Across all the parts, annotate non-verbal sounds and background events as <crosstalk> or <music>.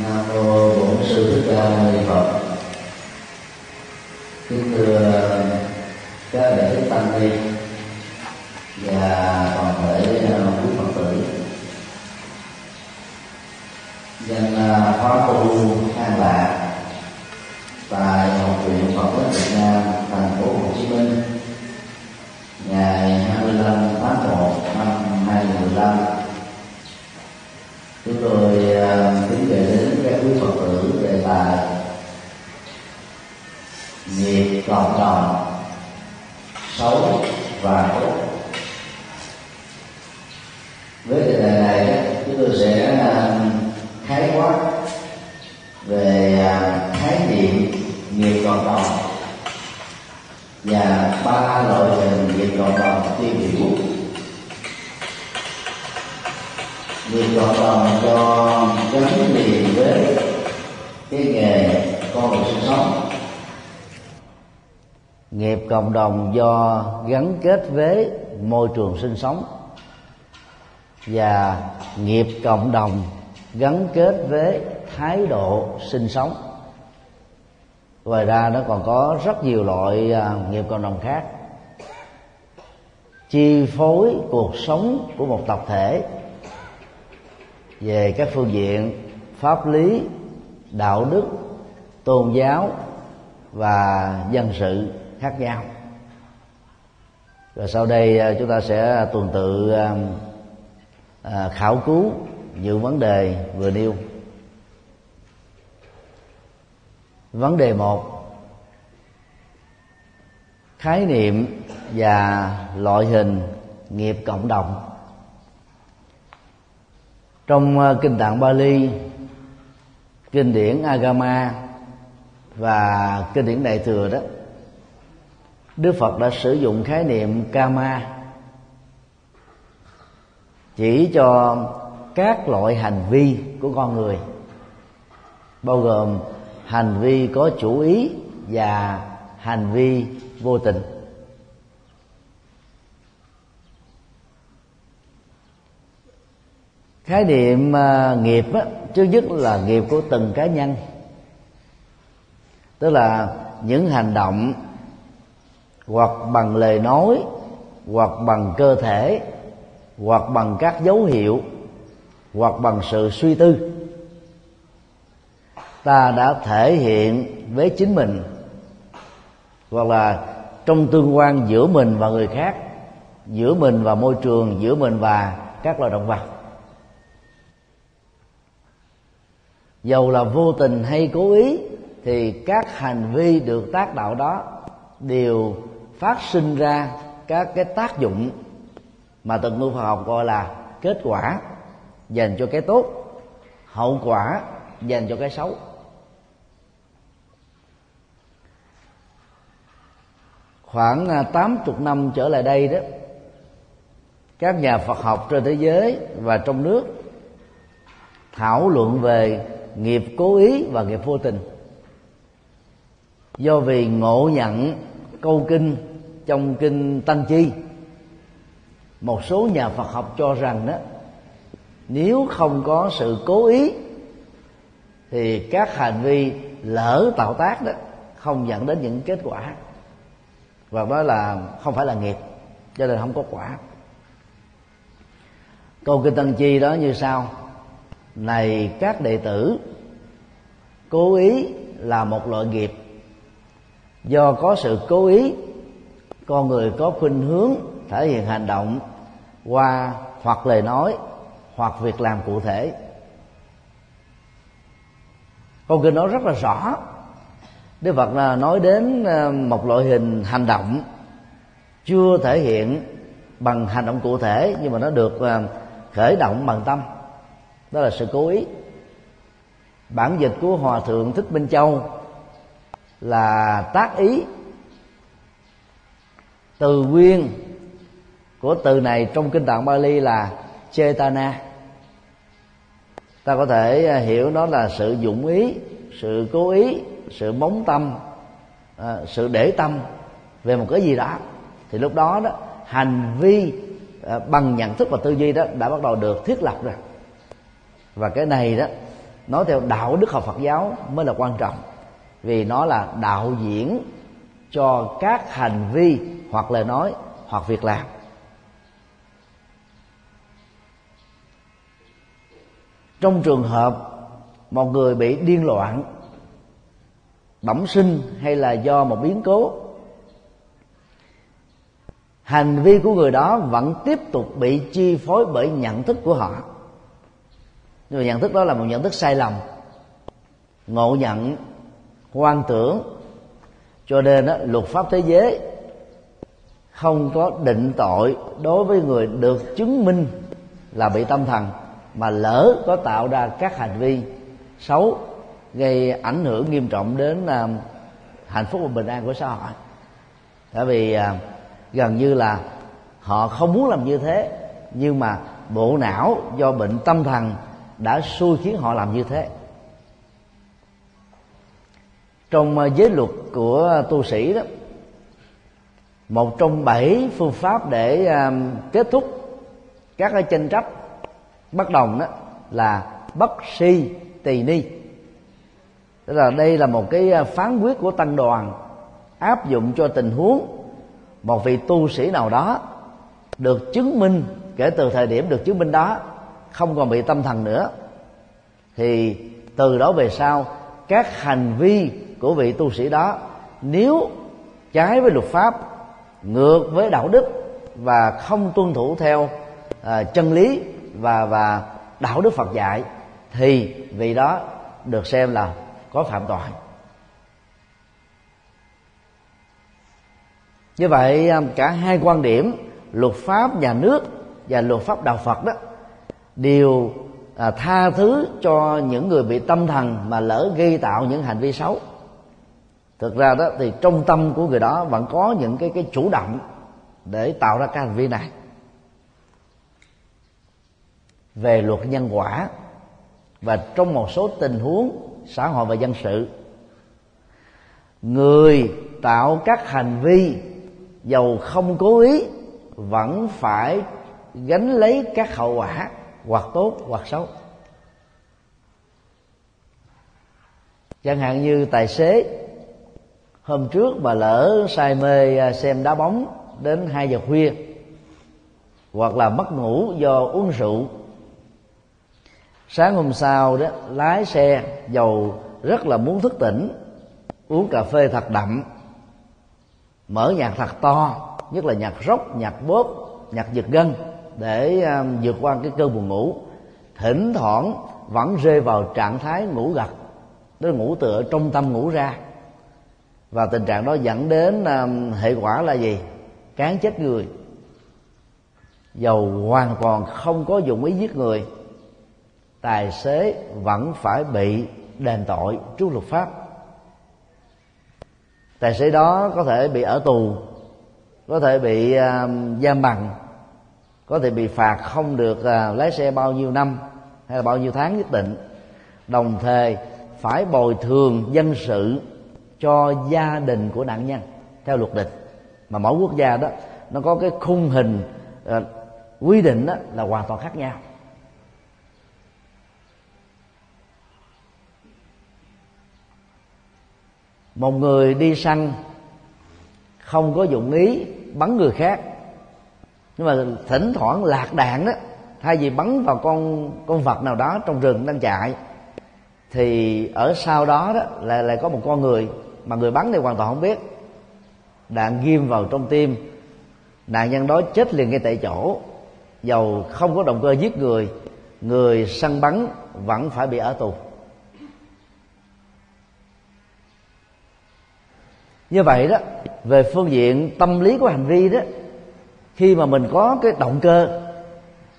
nam mô bổn sư thích ca mâu ni phật. Kính thưa các đại đức tăng ni và do gắn kết với môi trường sinh sống và nghiệp cộng đồng gắn kết với thái độ sinh sống. Ngoài ra nó còn có rất nhiều loại à, nghiệp cộng đồng khác. Chi phối cuộc sống của một tập thể về các phương diện pháp lý, đạo đức, tôn giáo và dân sự khác nhau rồi sau đây à, chúng ta sẽ tuần tự à, à, khảo cứu những vấn đề vừa nêu. Vấn đề một, khái niệm và loại hình nghiệp cộng đồng. Trong kinh tạng Bali, kinh điển Agama và kinh điển Đại thừa đó Đức Phật đã sử dụng khái niệm Kama chỉ cho các loại hành vi của con người bao gồm hành vi có chủ ý và hành vi vô tình. Khái niệm uh, nghiệp á, trước nhất là nghiệp của từng cá nhân tức là những hành động hoặc bằng lời nói, hoặc bằng cơ thể, hoặc bằng các dấu hiệu, hoặc bằng sự suy tư. Ta đã thể hiện với chính mình, hoặc là trong tương quan giữa mình và người khác, giữa mình và môi trường, giữa mình và các loài động vật. Dầu là vô tình hay cố ý, thì các hành vi được tác đạo đó đều phát sinh ra các cái tác dụng mà từng mưu khoa học gọi là kết quả dành cho cái tốt, hậu quả dành cho cái xấu. Khoảng à, 80 năm trở lại đây đó, các nhà Phật học trên thế giới và trong nước thảo luận về nghiệp cố ý và nghiệp vô tình. Do vì ngộ nhận câu kinh trong kinh tăng chi. Một số nhà phật học cho rằng đó, nếu không có sự cố ý, thì các hành vi lỡ tạo tác đó không dẫn đến những kết quả. Và đó là, không phải là nghiệp, cho nên không có quả. Câu kinh tăng chi đó như sau. Này các đệ tử, cố ý là một loại nghiệp. Do có sự cố ý con người có khuynh hướng thể hiện hành động qua hoặc lời nói hoặc việc làm cụ thể. Câu kinh nói rất là rõ. Đức Phật là nói đến ờ, một loại hình hành động chưa thể hiện bằng hành động cụ thể, nhưng mà nó được ờ, khởi động bằng tâm. Đó là sự cố ý. Bản dịch của hòa thượng thích minh châu là tác ý từ nguyên của từ này trong kinh tạng Bali là chetana ta có thể à, hiểu nó là sự dụng ý sự cố ý sự bóng tâm à, sự để tâm về một cái gì đó. Thì lúc đó đó hành vi à, bằng nhận thức và tư duy đó đã bắt đầu được thiết lập rồi. Và cái này đó nói theo đạo đức học Phật giáo mới là quan trọng. Vì nó là đạo diễn cho các hành vi hoặc lời nói hoặc việc làm. Trong trường hợp một người bị điên loạn bẩm sinh hay là do một biến cố hành vi của người đó vẫn tiếp tục bị chi phối bởi nhận thức của họ. Nhưng mà nhận thức đó là một nhận thức sai lầm ngộ nhận quan tưởng cho nên đó, luật pháp thế giới không có định tội đối với người được chứng minh là bị tâm thần mà lỡ có tạo ra các hành vi xấu gây ảnh hưởng nghiêm trọng đến uh, hạnh phúc và bình an của xã hội. Tại vì uh, gần như là họ không muốn làm như thế nhưng mà bộ não do bệnh tâm thần đã xui khiến họ làm như thế. Trong à, giới luật của tu sĩ đó một trong bảy phương pháp để uh, kết thúc các cái tranh chấp bất đồng đó là bất si tỳ ni. Tức là đây là một cái à, phán quyết của tăng đoàn áp dụng cho tình huống một vị tu sĩ nào đó được chứng minh kể từ thời điểm được chứng minh đó không còn bị tâm thần nữa thì từ đó về sau các hành vi của vị tu sĩ đó nếu trái với luật pháp ngược với đạo đức và không tuân thủ theo uh, chân lý và và đạo đức Phật dạy thì vị đó được xem là có phạm tội. Như vậy à, cả hai quan điểm luật pháp nhà nước và luật pháp đạo Phật đó đều à, tha thứ cho những người bị tâm thần mà lỡ gây tạo những hành vi xấu thực ra đó, thì trong tâm của người đó vẫn có những cái cái chủ động để tạo ra cái hành vi này. Về luật nhân quả và trong một số tình huống xã hội và dân sự, người tạo các hành vi dầu không cố ý vẫn phải gánh lấy các hậu quả, hoặc tốt hoặc xấu. Chẳng hạn như tài xế hôm trước mà lỡ say mê à, xem đá bóng đến 2 giờ khuya hoặc là mất ngủ do uống rượu. Sáng hôm sau đó lái xe dầu rất là muốn thức tỉnh uống cà phê thật đậm mở nhạc thật to nhất là nhạc rock nhạc bóp nhạc giật gân để um, vượt qua cái cơn buồn ngủ. Thỉnh thoảng vẫn rơi vào trạng thái ngủ gật tức là ngủ tựa trong tâm ngủ ra và tình trạng đó dẫn đến um, hệ quả là gì? Cán chết người. Dầu hoàn toàn không có dụng ý giết người tài xế vẫn phải bị đền tội trước luật pháp. Tài xế đó có thể bị ở tù có thể bị uh, giam bằng có thể bị phạt không được uh, lái xe bao nhiêu năm hay là bao nhiêu tháng nhất định. Đồng thời phải bồi thường dân sự cho gia đình của nạn nhân theo luật định. Mà mỗi quốc gia đó nó có cái khung hình uh, quy định đó là hoàn toàn khác nhau. Một người đi săn không có dụng ý bắn người khác nhưng mà thỉnh thoảng lạc đạn đó thay vì bắn vào con con vật nào đó trong rừng đang chạy thì ở sau đó đó lại lại có một con người mà người bắn thì hoàn toàn không biết. Đạn ghim vào trong tim nạn nhân đó chết liền ngay tại chỗ. Dầu không có động cơ giết người người săn bắn vẫn phải bị ở tù. Như vậy đó, về phương diện tâm lý của hành vi đó, khi mà mình có cái động cơ,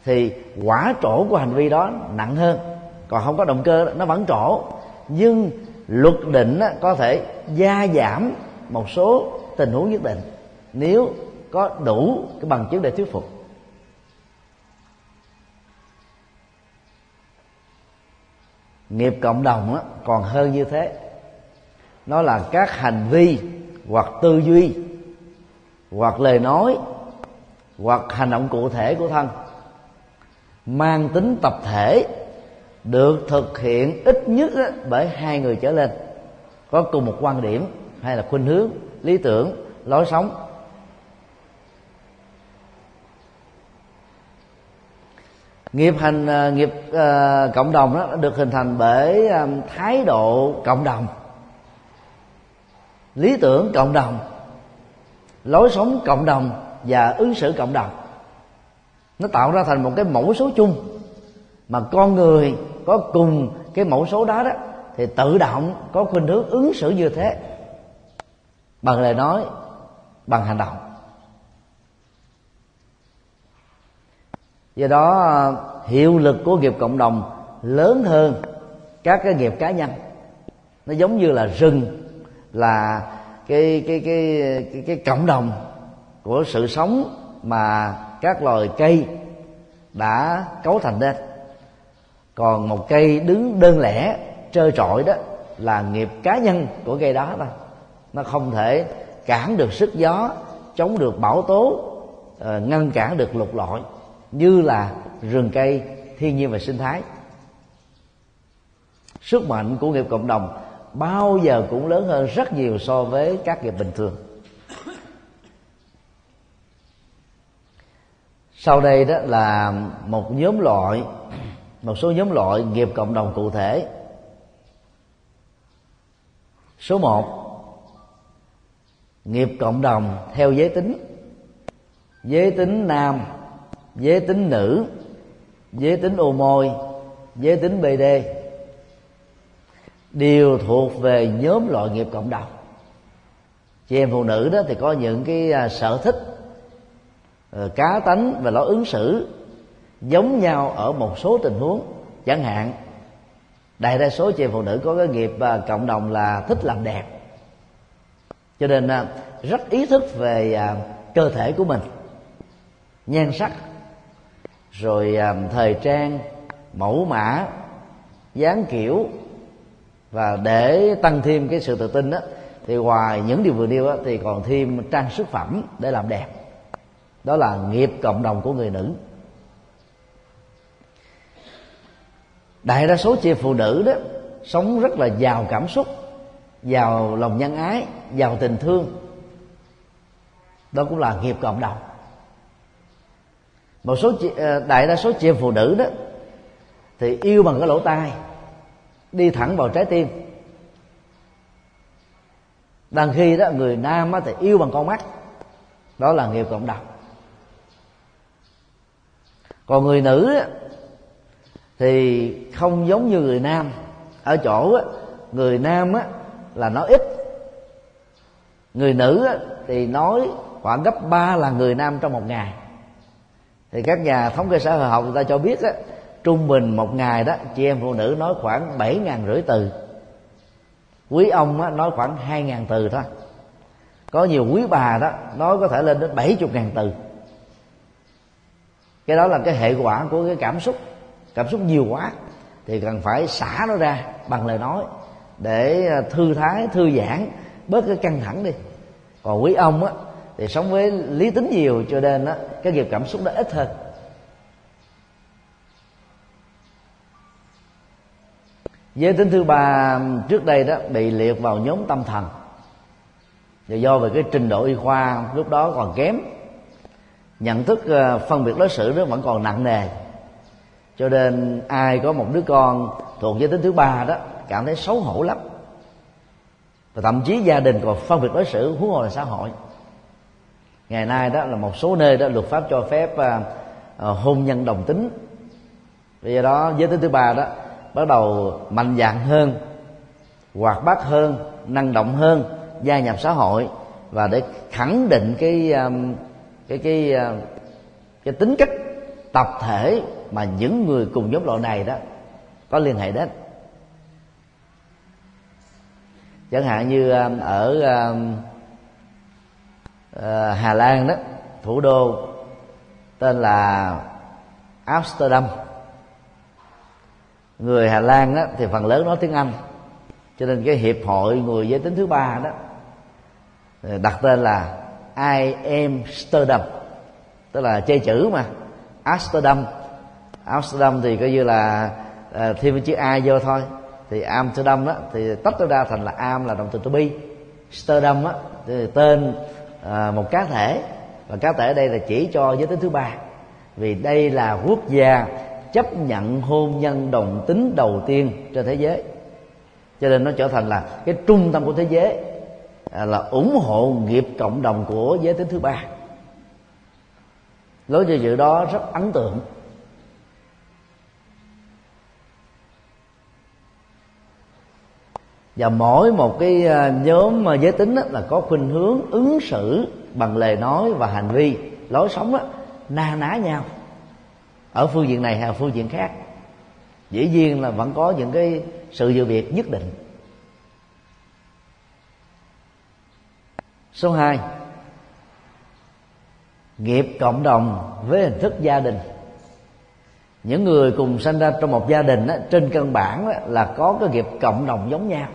thì quả trổ của hành vi đó nặng hơn. Còn không có động cơ nó vẫn trổ. Nhưng luật định có thể gia giảm một số tình huống nhất định nếu có đủ cái bằng chứng để thuyết phục. Nghiệp cộng đồng còn hơn như thế. Nó là các hành vi hoặc tư duy hoặc lời nói hoặc hành động cụ thể của thân, mang tính tập thể được thực hiện ít nhất bởi hai người trở lên. Có cùng một quan điểm hay là khuynh hướng lý tưởng lối sống. Nghiệp hành à, nghiệp uh, cộng đồng đó được hình thành bởi um, thái độ cộng đồng lý tưởng cộng đồng lối sống cộng đồng và ứng xử cộng đồng. Nó tạo ra thành một cái mẫu số chung mà con người có cùng cái mẫu số đó đó thì tự động có khuynh hướng ứng xử như thế. Bằng lời nói bằng hành động. Do đó hiệu lực của nghiệp cộng đồng lớn hơn các cái nghiệp cá nhân. Nó giống như là rừng là cái cái cái cái, cái cộng đồng của sự sống mà các loài cây đã cấu thành nên còn một cây đứng đơn lẻ, trơ trọi đó, là nghiệp cá nhân của cây đó thôi. Nó không thể cản được sức gió, chống được bão tố ờ, ngăn cản được lục lọi, như là rừng cây thiên nhiên và sinh thái. Sức mạnh của nghiệp cộng đồng bao giờ cũng lớn hơn rất nhiều so với các nghiệp bình thường. Sau đây đó là một nhóm loại một số nhóm loại nghiệp cộng đồng cụ thể. Số một, nghiệp cộng đồng theo giới tính. Giới tính nam, giới tính nữ, giới tính ô môi, giới tính bd đều thuộc về nhóm loại nghiệp cộng đồng. Chị em phụ nữ đó thì có những cái à, sở thích ờ, cá tánh và lối ứng xử giống nhau ở một số tình huống. Chẳng hạn đại đa số chị phụ nữ có cái nghiệp à, cộng đồng là thích làm đẹp. Cho nên à, rất ý thức về à, cơ thể của mình nhan sắc rồi thời trang mẫu mã dáng kiểu. Và để tăng thêm cái sự tự tin đó thì ngoài những điều vừa nêu đó, thì còn thêm trang sức phẩm để làm đẹp. Đó là nghiệp cộng đồng của người nữ. Đại đa số chị phụ nữ đó sống rất là giàu cảm xúc giàu lòng nhân ái giàu tình thương. Đó cũng là nghiệp cộng đồng. Một số chị, ờ, đại đa số chị em phụ nữ đó thì yêu bằng cái lỗ tai đi thẳng vào trái tim. Đang khi đó người nam thì yêu bằng con mắt đó là nghiệp cộng đồng. Còn người nữ thì không giống như người nam. Ở chỗ người nam á là nói ít. Người nữ thì nói khoảng gấp ba là người nam trong một ngày. Thì các nhà thống kê xã hội học người ta cho biết á, trung bình một ngày đó chị em phụ nữ nói khoảng bảy ngàn rưỡi từ. Quý ông á, nói khoảng hai ngàn từ thôi. Có nhiều quý bà đó nói có thể lên đến bảy chục ngàn từ. Cái đó là cái hệ quả của cái cảm xúc cảm xúc nhiều quá thì cần phải xả nó ra bằng lời nói để à, thư thái, thư giãn bớt cái căng thẳng đi. Còn quý ông á, thì sống với lý tính nhiều cho nên á, cái nghiệp cảm xúc nó ít hơn. Giới tính thứ ba trước đây đó bị liệt vào nhóm tâm thần. Và do về cái trình độ y khoa lúc đó còn kém, nhận thức à, phân biệt đối xử nó vẫn còn nặng nề cho nên ai có một đứa con thuộc giới tính thứ ba đó cảm thấy xấu hổ lắm. Và thậm chí gia đình còn phân biệt đối xử huống hồ là xã hội. Ngày nay đó là một số nơi đó luật pháp cho phép à, à, hôn nhân đồng tính. Vì đó giới tính thứ ba đó bắt đầu mạnh dạn hơn hoạt bát hơn năng động hơn gia nhập xã hội. Và để khẳng định cái à, cái cái cái cái tính cách tập thể mà những người cùng nhóm loại này đó có liên hệ đến. Chẳng hạn như à, ở à, à, Hà Lan đó, thủ đô tên là Amsterdam. Người hà lan đó thì phần lớn nói tiếng anh, cho nên cái hiệp hội người giới tính thứ ba đó đặt tên là I am Amsterdam, tức là chơi chữ mà, Amsterdam. Amsterdam thì coi như là à, thêm chữ a vô thôi. Thì Amsterdam đó thì tách nó ra thành là am là động từ to be. Amsterdam á thì tên à, một cá thể. Và cá thể ở đây là chỉ cho giới tính thứ ba. Vì đây là quốc gia chấp nhận hôn nhân đồng tính đầu tiên trên thế giới. Cho nên nó trở thành là cái trung tâm của thế giới à, là ủng hộ nghiệp cộng đồng của giới tính thứ ba. Lối cho dự đó rất ấn tượng. Và mỗi một cái à, nhóm à, giới tính là có khuynh hướng ứng xử bằng lời nói và hành vi lối sống đó na ná nhau. Ở phương diện này hay phương diện khác. Dĩ nhiên là vẫn có những cái sự dự việc nhất định. Số 2 nghiệp cộng đồng với hình thức gia đình. Những người cùng sinh ra trong một gia đình đó, trên căn bản đó, là có cái nghiệp cộng đồng giống nhau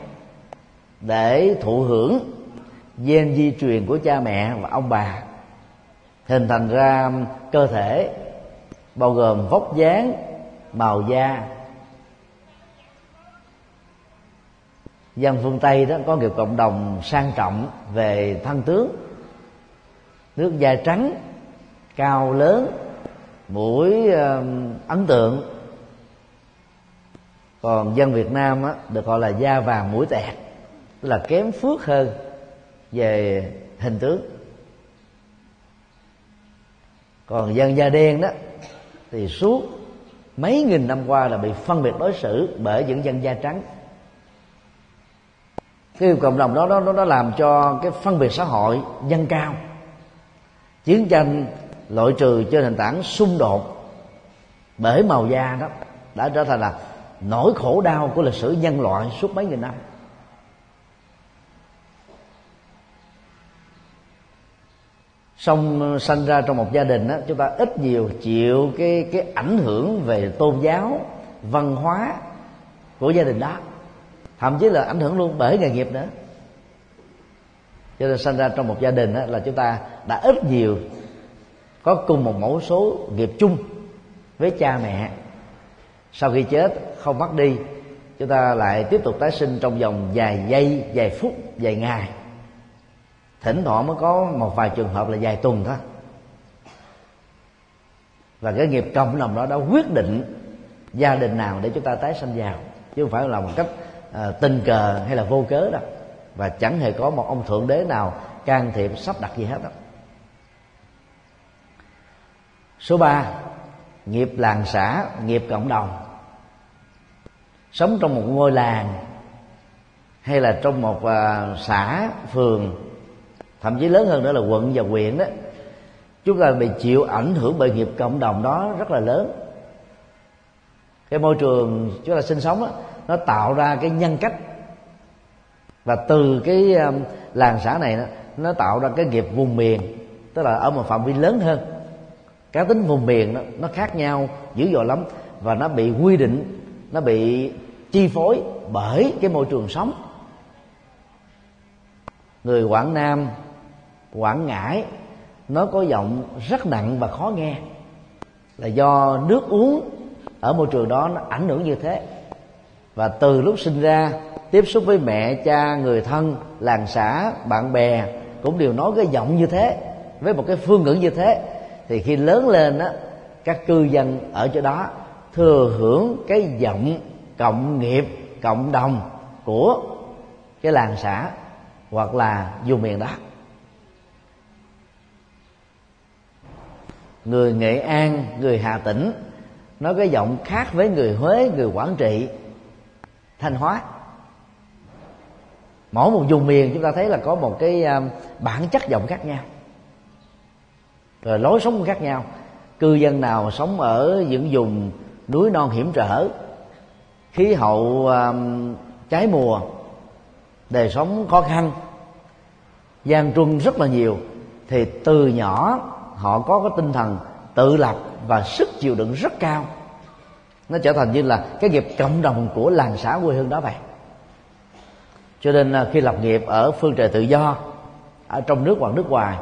để thụ hưởng gen di truyền của cha mẹ và ông bà. Hình thành ra cơ thể bao gồm vóc dáng màu da. Dân phương tây đó có nghiệp cộng đồng sang trọng về thân tướng. Nước da trắng cao lớn mũi ấn tượng. Còn dân việt nam á, được gọi là da vàng mũi tẹt tức là kém phước hơn về hình tướng. Còn dân da đen đó, thì suốt mấy nghìn năm qua là bị phân biệt đối xử bởi những dân da trắng. Cái cộng đồng đó nó nó làm cho cái phân biệt xã hội dân cao. Chiến tranh loại trừ trên nền tảng xung đột bởi màu da đó đã trở thành là nỗi khổ đau của lịch sử nhân loại suốt mấy nghìn năm. Xong ờ, sanh ra trong một gia đình đó, chúng ta ít nhiều chịu cái cái ảnh hưởng về tôn giáo văn hóa của gia đình đó. Thậm chí là ảnh hưởng luôn bởi nghề nghiệp nữa. Cho nên sanh ra trong một gia đình đó, là chúng ta đã ít nhiều có cùng một mẫu số nghiệp chung với cha mẹ. Sau khi chết không mất đi chúng ta lại tiếp tục tái sinh trong vòng vài giây vài phút vài ngày thỉnh thoảng mới có một vài trường hợp là vài tuần thôi. Và cái nghiệp cộng đồng đó đã quyết định gia đình nào để chúng ta tái sinh vào. Chứ không phải là một cách à, tình cờ hay là vô cớ đâu. Và chẳng hề có một ông thượng đế nào can thiệp sắp đặt gì hết đâu số 3 nghiệp làng xã nghiệp cộng đồng. Sống trong một ngôi làng hay là trong một uh, xã phường thậm chí lớn hơn nữa là quận và huyện đó. Chúng ta bị chịu ảnh hưởng bởi nghiệp cộng đồng đó rất là lớn. Cái môi trường chúng ta sinh sống đó, nó tạo ra cái nhân cách. Và từ cái um, làng xã này đó, nó tạo ra cái nghiệp vùng miền tức là ở một phạm vi lớn hơn. Cá tính vùng miền đó, nó khác nhau dữ dội lắm và nó bị quy định nó bị chi phối bởi cái môi trường sống. Người quảng nam quảng ngãi, nó có giọng rất nặng và khó nghe. Là do nước uống ở môi trường đó nó ảnh hưởng như thế. Và từ lúc sinh ra, tiếp xúc với mẹ, cha, người thân, làng xã, bạn bè cũng đều nói cái giọng như thế, với một cái phương ngữ như thế. Thì khi lớn lên á, các cư dân ở chỗ đó thừa hưởng cái giọng cộng nghiệp, cộng đồng của cái làng xã hoặc là vùng miền đó. Người nghệ an người hà tĩnh nói cái giọng khác với người huế người quảng trị. Thanh hóa. Mỗi một vùng miền chúng ta thấy là có một cái à, bản chất giọng khác nhau. Rồi lối sống khác nhau. Cư dân nào sống ở những vùng núi non hiểm trở khí hậu um, trái mùa đời sống khó khăn gian truân rất là nhiều thì từ nhỏ họ có cái tinh thần tự lập và sức chịu đựng rất cao. Nó trở thành như là cái nghiệp cộng đồng của làng xã quê hương đó vậy cho nên à, khi lập nghiệp ở phương trời tự do ở trong nước hoặc nước ngoài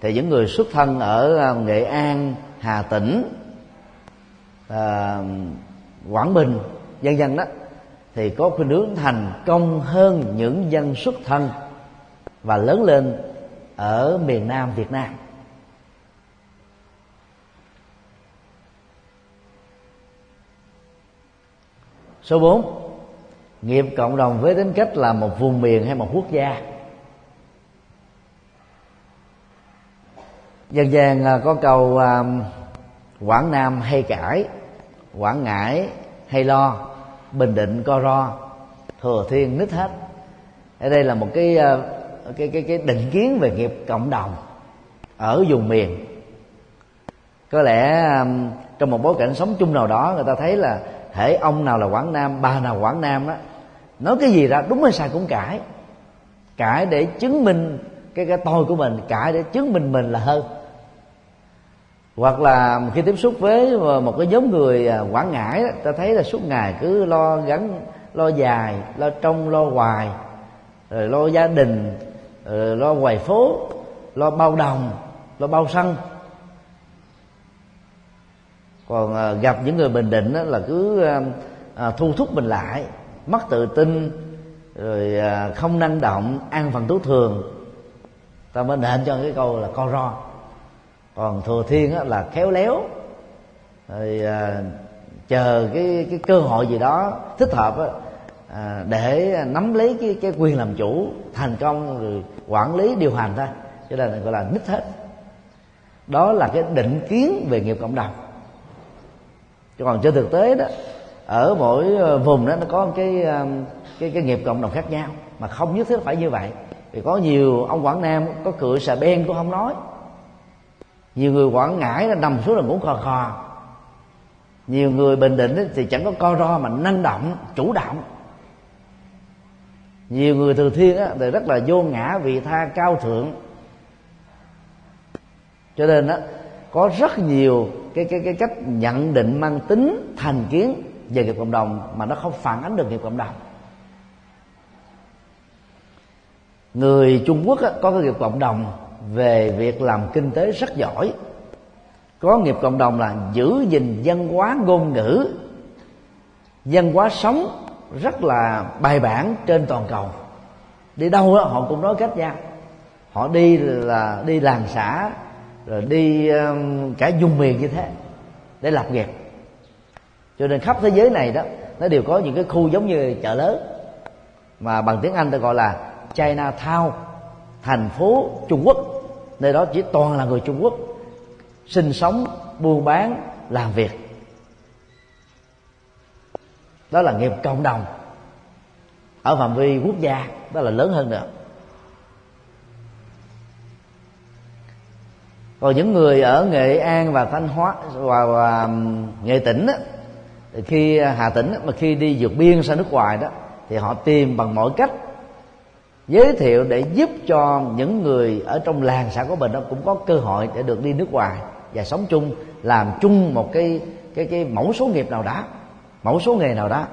thì những người xuất thân ở à, nghệ an hà tĩnh à, quảng bình dân dân đó thì có khuynh hướng thành công hơn những dân xuất thân và lớn lên ở miền Nam Việt Nam. Số 4 nghiệp cộng đồng với tính cách là một vùng miền hay một quốc gia? Dân gian à, có câu à, quảng nam hay cãi, quảng ngãi hay lo, bình định co ro, thừa thiên nít hết. Ở đây là một cái à, cái cái cái định kiến về nghiệp cộng đồng ở vùng miền. Có lẽ trong một bối cảnh sống chung nào đó, người ta thấy là thể ông nào là quảng nam bà nào quảng nam á nói cái gì ra đúng hay sai cũng cãi. Cãi để chứng minh cái cái tôi của mình cãi để chứng minh mình là hơn. Hoặc là khi tiếp xúc với một cái nhóm người à, quảng ngãi đó, ta thấy là suốt ngày cứ lo gắn lo dài lo trong lo hoài rồi lo gia đình rồi lo quầy phố lo bao đồng lo bao xăng còn à, gặp những người bình định đó là cứ à, à, thu thúc mình lại mất tự tin rồi à, không năng động an phận tú thường. Ta mới nện cho cái câu là co ro. Còn thừa thiên đó là khéo léo rồi à, chờ cái cái cơ hội gì đó thích hợp đó, à, để nắm lấy cái cái quyền làm chủ thành công rồi quản lý điều hành thôi cho nên gọi là nít hết. Đó là cái định kiến về nghiệp cộng đồng chứ còn trên thực tế đó, ở mỗi ờ, vùng đó nó có cái ờ, cái cái nghiệp cộng đồng khác nhau, mà không nhất thiết phải như vậy. Vì có nhiều ông quảng nam có cửa xà beng cũng không nói. Nhiều người quảng ngãi là nằm xuống là ngủ khò khò. Nhiều người bình định thì chẳng có co ro mà năng động, chủ động. Nhiều người từ thiên thì rất là vô ngã vị tha cao thượng. Cho nên đó có rất nhiều cái cái cái cách nhận định mang tính thành kiến về nghiệp cộng đồng mà nó không phản ánh được nghiệp cộng đồng. Người trung quốc có cái nghiệp cộng đồng về việc làm kinh tế rất giỏi. Có nghiệp cộng đồng là giữ gìn văn hóa ngôn ngữ văn hóa sống rất là bài bản trên toàn cầu. Đi đâu đó, họ cũng nói cách nhau họ đi là đi làng xã rồi đi um, cả vùng miền như thế để lập nghiệp. Cho nên khắp thế giới này đó, nó đều có những cái khu giống như chợ lớn, mà bằng tiếng anh ta gọi là China Town thành phố Trung Quốc. Nơi đó chỉ toàn là người Trung Quốc sinh sống, buôn bán, làm việc. Đó là nghiệp cộng đồng. Ở phạm vi quốc gia, đó là lớn hơn nữa. Còn những người ở nghệ an và thanh hóa và, và nghệ tỉnh thì khi à, hà tĩnh mà khi đi vượt biên sang nước ngoài đó thì họ tìm bằng mọi cách giới thiệu để giúp cho những người ở trong làng xã của mình đó cũng có cơ hội để được đi nước ngoài và sống chung làm chung một cái cái cái mẫu số nghiệp nào đó mẫu số nghề nào đó.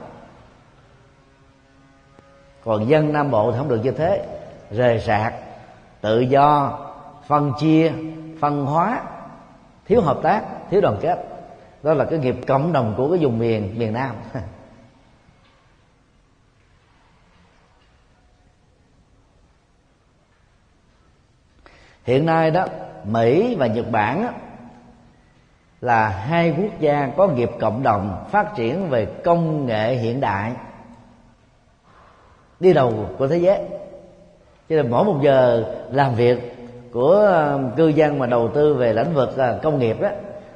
Còn dân nam bộ thì không được như thế rời rạc tự do phân chia phân hóa, thiếu hợp tác, thiếu đoàn kết. Đó là cái nghiệp cộng đồng của cái vùng miền miền nam. <laughs> Hiện nay đó, mỹ và nhật bản là hai quốc gia có nghiệp cộng đồng phát triển về công nghệ hiện đại đi đầu của thế giới. Cho nên mỗi một giờ làm việc của à, cư dân mà đầu tư về lĩnh vực à, công nghiệp đó,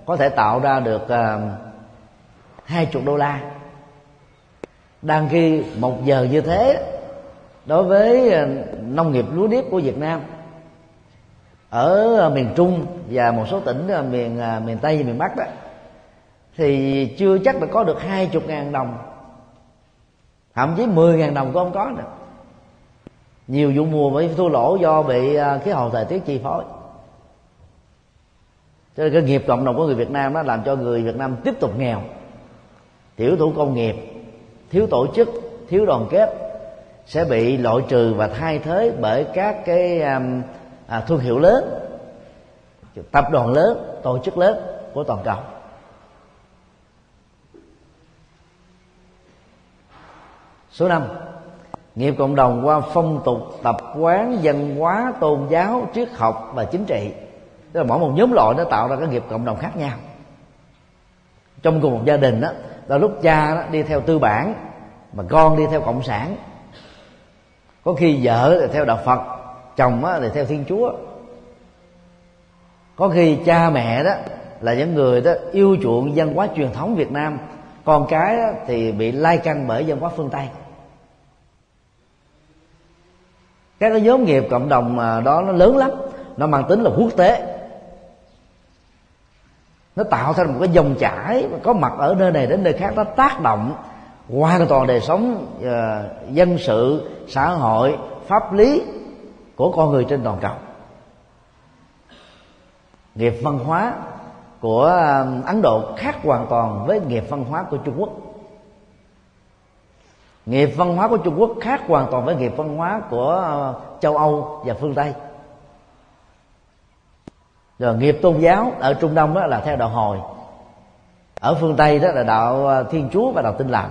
có thể tạo ra được à, hai chục đô la. Đang khi một giờ như thế, đối với nông nghiệp lúa nếp của Việt Nam, ở miền Trung và một số tỉnh ở miền miền Tây và miền Bắc đó, thì chưa chắc đã có được hai chục ngàn đồng, thậm chí mười ngàn đồng cũng không có nữa nhiều vụ mùa mới thua lỗ do bị à, khí hậu thời tiết chi phối. Cho nên cái nghiệp cộng đồng của người Việt Nam đó làm cho người Việt Nam tiếp tục nghèo. Tiểu thủ công nghiệp thiếu tổ chức thiếu đoàn kết sẽ bị loại trừ và thay thế bởi các cái um, à, thương hiệu lớn tập đoàn lớn tổ chức lớn của toàn cầu. Số năm nghiệp cộng đồng qua phong tục, tập quán, văn hóa, tôn giáo, triết học và chính trị. Tức là mỗi một nhóm loại nó tạo ra cái nghiệp cộng đồng khác nhau. Trong cùng một gia đình đó là lúc cha đó đi theo tư bản, mà con đi theo cộng sản. Có khi vợ thì theo đạo phật, chồng thì theo thiên chúa. Có khi cha mẹ đó là những người đó yêu chuộng văn hóa truyền thống việt nam. Con cái thì bị lai căng bởi văn hóa phương tây. Các cái nhóm nghiệp cộng đồng à, đó nó lớn lắm. Nó mang tính là quốc tế. Nó tạo thành một cái dòng chảy có mặt ở nơi này đến nơi khác nó tác động hoàn toàn đời sống uh, dân sự xã hội pháp lý của con người trên toàn cầu. Nghiệp văn hóa của à, ấn độ khác hoàn toàn với nghiệp văn hóa của trung quốc nghiệp văn hóa của trung quốc khác hoàn toàn với nghiệp văn hóa của ờ, châu âu và phương tây. Rồi nghiệp tôn giáo ở trung đông đó là theo đạo hồi. Ở phương tây đó là đạo ờ, thiên chúa và đạo Tin lành.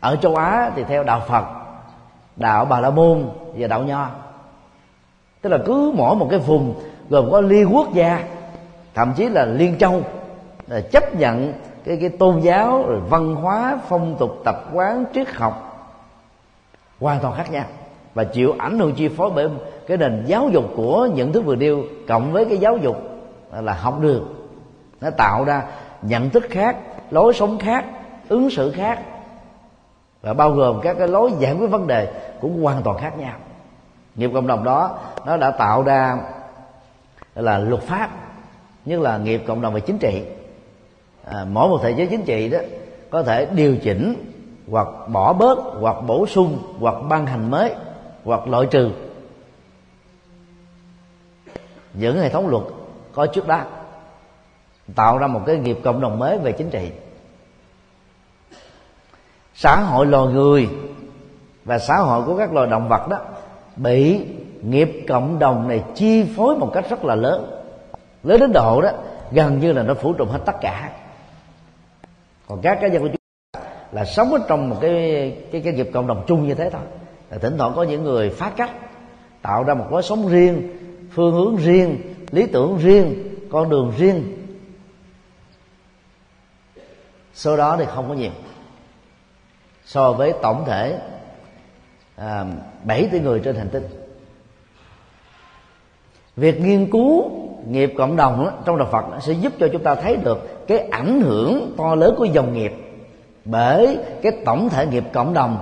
Ở châu á thì theo đạo phật, đạo bà la môn và đạo nho. Tức là cứ mỗi một cái vùng gồm có liên quốc gia, thậm chí là liên châu, là chấp nhận cái cái tôn giáo, rồi văn hóa, phong tục, tập quán, triết học, hoàn toàn khác nhau và chịu ảnh hưởng, chi phối bởi cái nền giáo dục của nhận thức vừa nêu cộng với cái giáo dục là học đường. Nó tạo ra nhận thức khác, lối sống khác, ứng xử khác và bao gồm các cái lối giải quyết vấn đề cũng hoàn toàn khác nhau. Nghiệp cộng đồng đó, nó đã tạo ra là luật pháp, nhất là nghiệp cộng đồng về chính trị à, mỗi một thể chế chính trị đó có thể điều chỉnh hoặc bỏ bớt hoặc bổ sung hoặc ban hành mới hoặc loại trừ. Những hệ thống luật có trước đó tạo ra một cái nghiệp cộng đồng mới về chính trị. Xã hội loài người và xã hội của các loài động vật đó bị nghiệp cộng đồng này chi phối một cách rất là lớn. Lớn đến độ đó gần như là nó phủ trùm hết tất cả còn các cá nhân của chúng ta là sống ở trong một cái cái cái nghiệp cộng đồng chung như thế thôi. Là thỉnh thoảng có những người phá cách tạo ra một lối sống riêng phương hướng riêng lý tưởng riêng con đường riêng. Số đó thì không có nhiều. So với tổng thể à, 7 tỷ người trên hành tinh. Việc nghiên cứu nghiệp cộng đồng đó, trong đạo Phật sẽ giúp cho chúng ta thấy được cái ảnh hưởng to lớn của dòng nghiệp. Bởi cái tổng thể nghiệp cộng đồng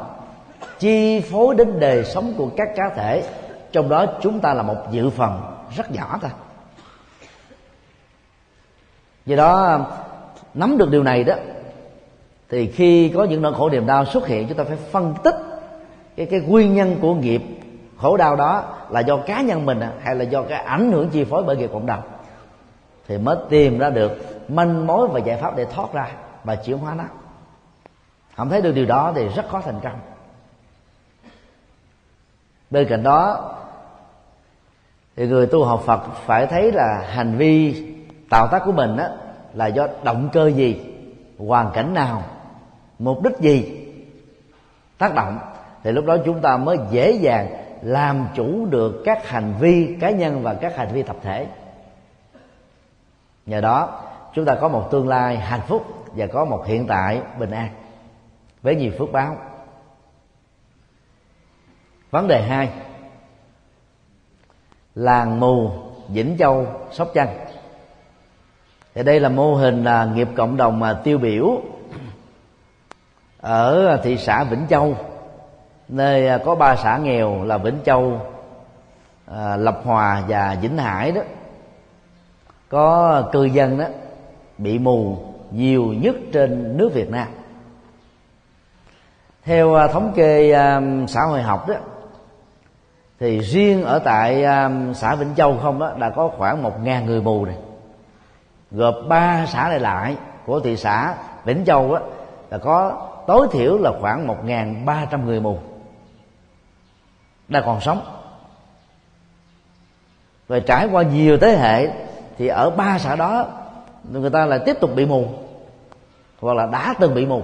chi phối đến đời sống của các cá thể trong đó chúng ta là một dự phần rất nhỏ thôi. Do đó nắm được điều này đó thì khi có những nỗi khổ niềm đau xuất hiện chúng ta phải phân tích cái cái nguyên nhân của nghiệp khổ đau đó là do cá nhân mình à, hay là do cái ảnh hưởng chi phối bởi nghiệp cộng đồng? Thì mới tìm ra được manh mối và giải pháp để thoát ra và chuyển hóa nó. Không thấy được điều đó thì rất khó thành công. Bên cạnh đó, thì người tu học Phật phải thấy là hành vi, tạo tác của mình đó là do động cơ gì, hoàn cảnh nào, mục đích gì tác động. Thì lúc đó chúng ta mới dễ dàng làm chủ được các hành vi cá nhân và các hành vi tập thể. Nhờ đó, chúng ta có một tương lai hạnh phúc và có một hiện tại bình an với nhiều phước báo. Vấn đề hai, làng mù, vĩnh châu, sóc trăng. Thì đây là mô hình là nghiệp cộng đồng mà tiêu biểu ở à, thị xã vĩnh châu nơi à, có ba xã nghèo là vĩnh châu à, lập hòa và vĩnh hải đó. Có cư dân đó bị mù nhiều nhất trên nước việt nam. Theo à, thống kê xã hội học đó, thì riêng ở tại xã Vĩnh Châu không đó, đã có khoảng một ngàn người mù này. Gộp ba xã này lại của thị xã Vĩnh Châu đó, là có, tối thiểu là khoảng một ngàn ba trăm người mù đang còn sống. Và trải qua nhiều thế hệ thì ở ba xã đó, người ta lại tiếp tục bị mù, hoặc là đã từng bị mù.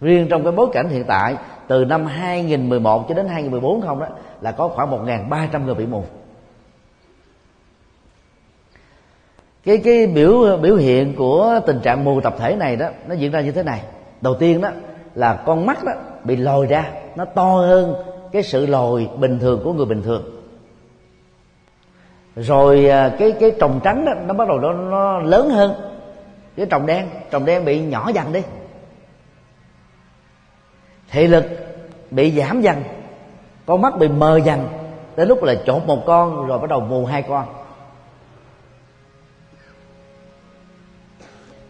Riêng trong cái bối cảnh hiện tại, từ năm 2011 cho đến 2014 không đó, là có khoảng 1.300 người bị mù. Cái cái biểu biểu hiện của tình trạng mù tập thể này đó, nó diễn ra như thế này. Đầu tiên đó là con mắt đó bị lồi ra, nó to hơn cái sự lồi bình thường của người bình thường. Rồi à, cái cái trồng trắng đó nó bắt đầu nó, nó lớn hơn. Cái trồng đen trồng đen bị nhỏ dần đi. Thị lực bị giảm dần con mắt bị mờ dần. Đến lúc là chột một con rồi bắt đầu mù hai con.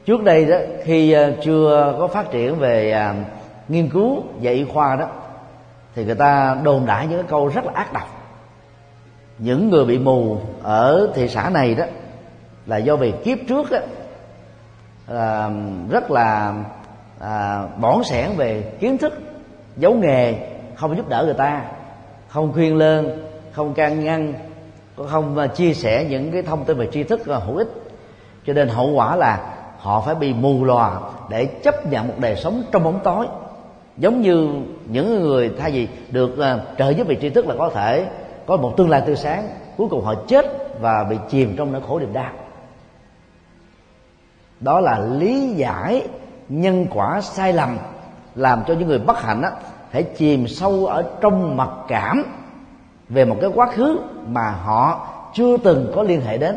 Trước đây đó khi à, chưa có phát triển về à, nghiên cứu về y khoa đó thì người ta đồn đại những cái câu rất là ác độc. Những người bị mù ở thị xã này đó là do vì kiếp trước đó, à, rất là à, bỏn sẻn về kiến thức giấu nghề không giúp đỡ người ta không khuyên lơn không can ngăn không à, chia sẻ những cái thông tin về tri thức à, hữu ích. Cho nên hậu quả là họ phải bị mù lòa để chấp nhận một đời sống trong bóng tối giống như những người thay vì được uh, trợ giúp về tri thức là có thể có một tương lai tươi sáng cuối cùng họ chết và bị chìm trong nỗi khổ niềm đau. Đó là lý giải nhân quả sai lầm làm cho những người bất hạnh á, phải chìm sâu ở trong mặc cảm về một cái quá khứ mà họ chưa từng có liên hệ đến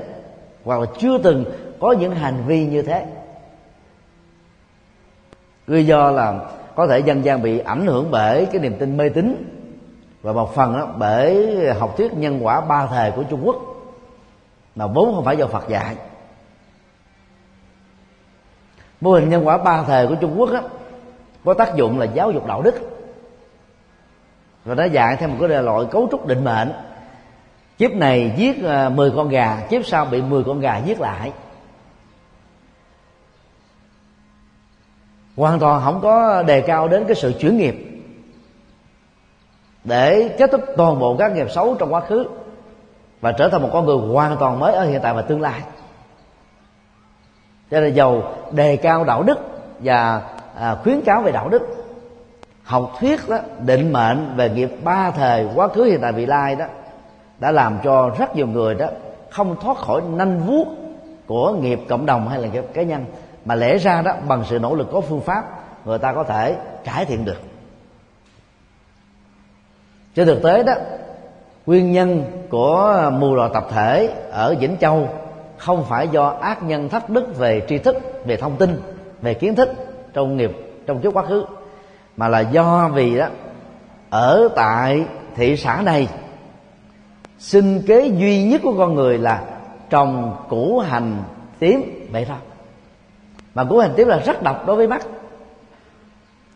hoặc là chưa từng có những hành vi như thế. Lý do là có thể dân gian bị ảnh hưởng bởi cái niềm tin mê tín. Và một phần đó bởi học thuyết nhân quả ba thời của trung quốc mà vốn không phải do phật dạy. Mô hình nhân quả ba thời của trung quốc đó, có tác dụng là giáo dục đạo đức. Và nó dạy theo một cái loại cấu trúc định mệnh. Kiếp này giết à, 10 con gà kiếp sau bị 10 con gà giết lại. Hoàn toàn không có đề cao đến cái sự chuyển nghiệp. Để kết thúc toàn bộ các nghiệp xấu trong quá khứ và trở thành một con người hoàn toàn mới ở hiện tại và tương lai. Cho nên giàu đề cao đạo đức và à, khuyến cáo về đạo đức học thuyết đó định mệnh về nghiệp ba thời quá khứ hiện tại vị lai đó đã làm cho rất nhiều người đó không thoát khỏi nanh vuốt của nghiệp cộng đồng hay là nghiệp cá nhân mà lẽ ra đó, bằng sự nỗ lực có phương pháp, người ta có thể cải thiện được. Trên thực tế đó, nguyên nhân của mù lòa tập thể ở vĩnh châu không phải do ác nhân thất đức về tri thức, về thông tin, về kiến thức trong nghiệp, trong trước quá khứ, mà là do vì đó, ở tại thị xã này, sinh kế duy nhất của con người là trồng củ hành tím vậy thôi mà củ hành tím là rất độc đối với mắt.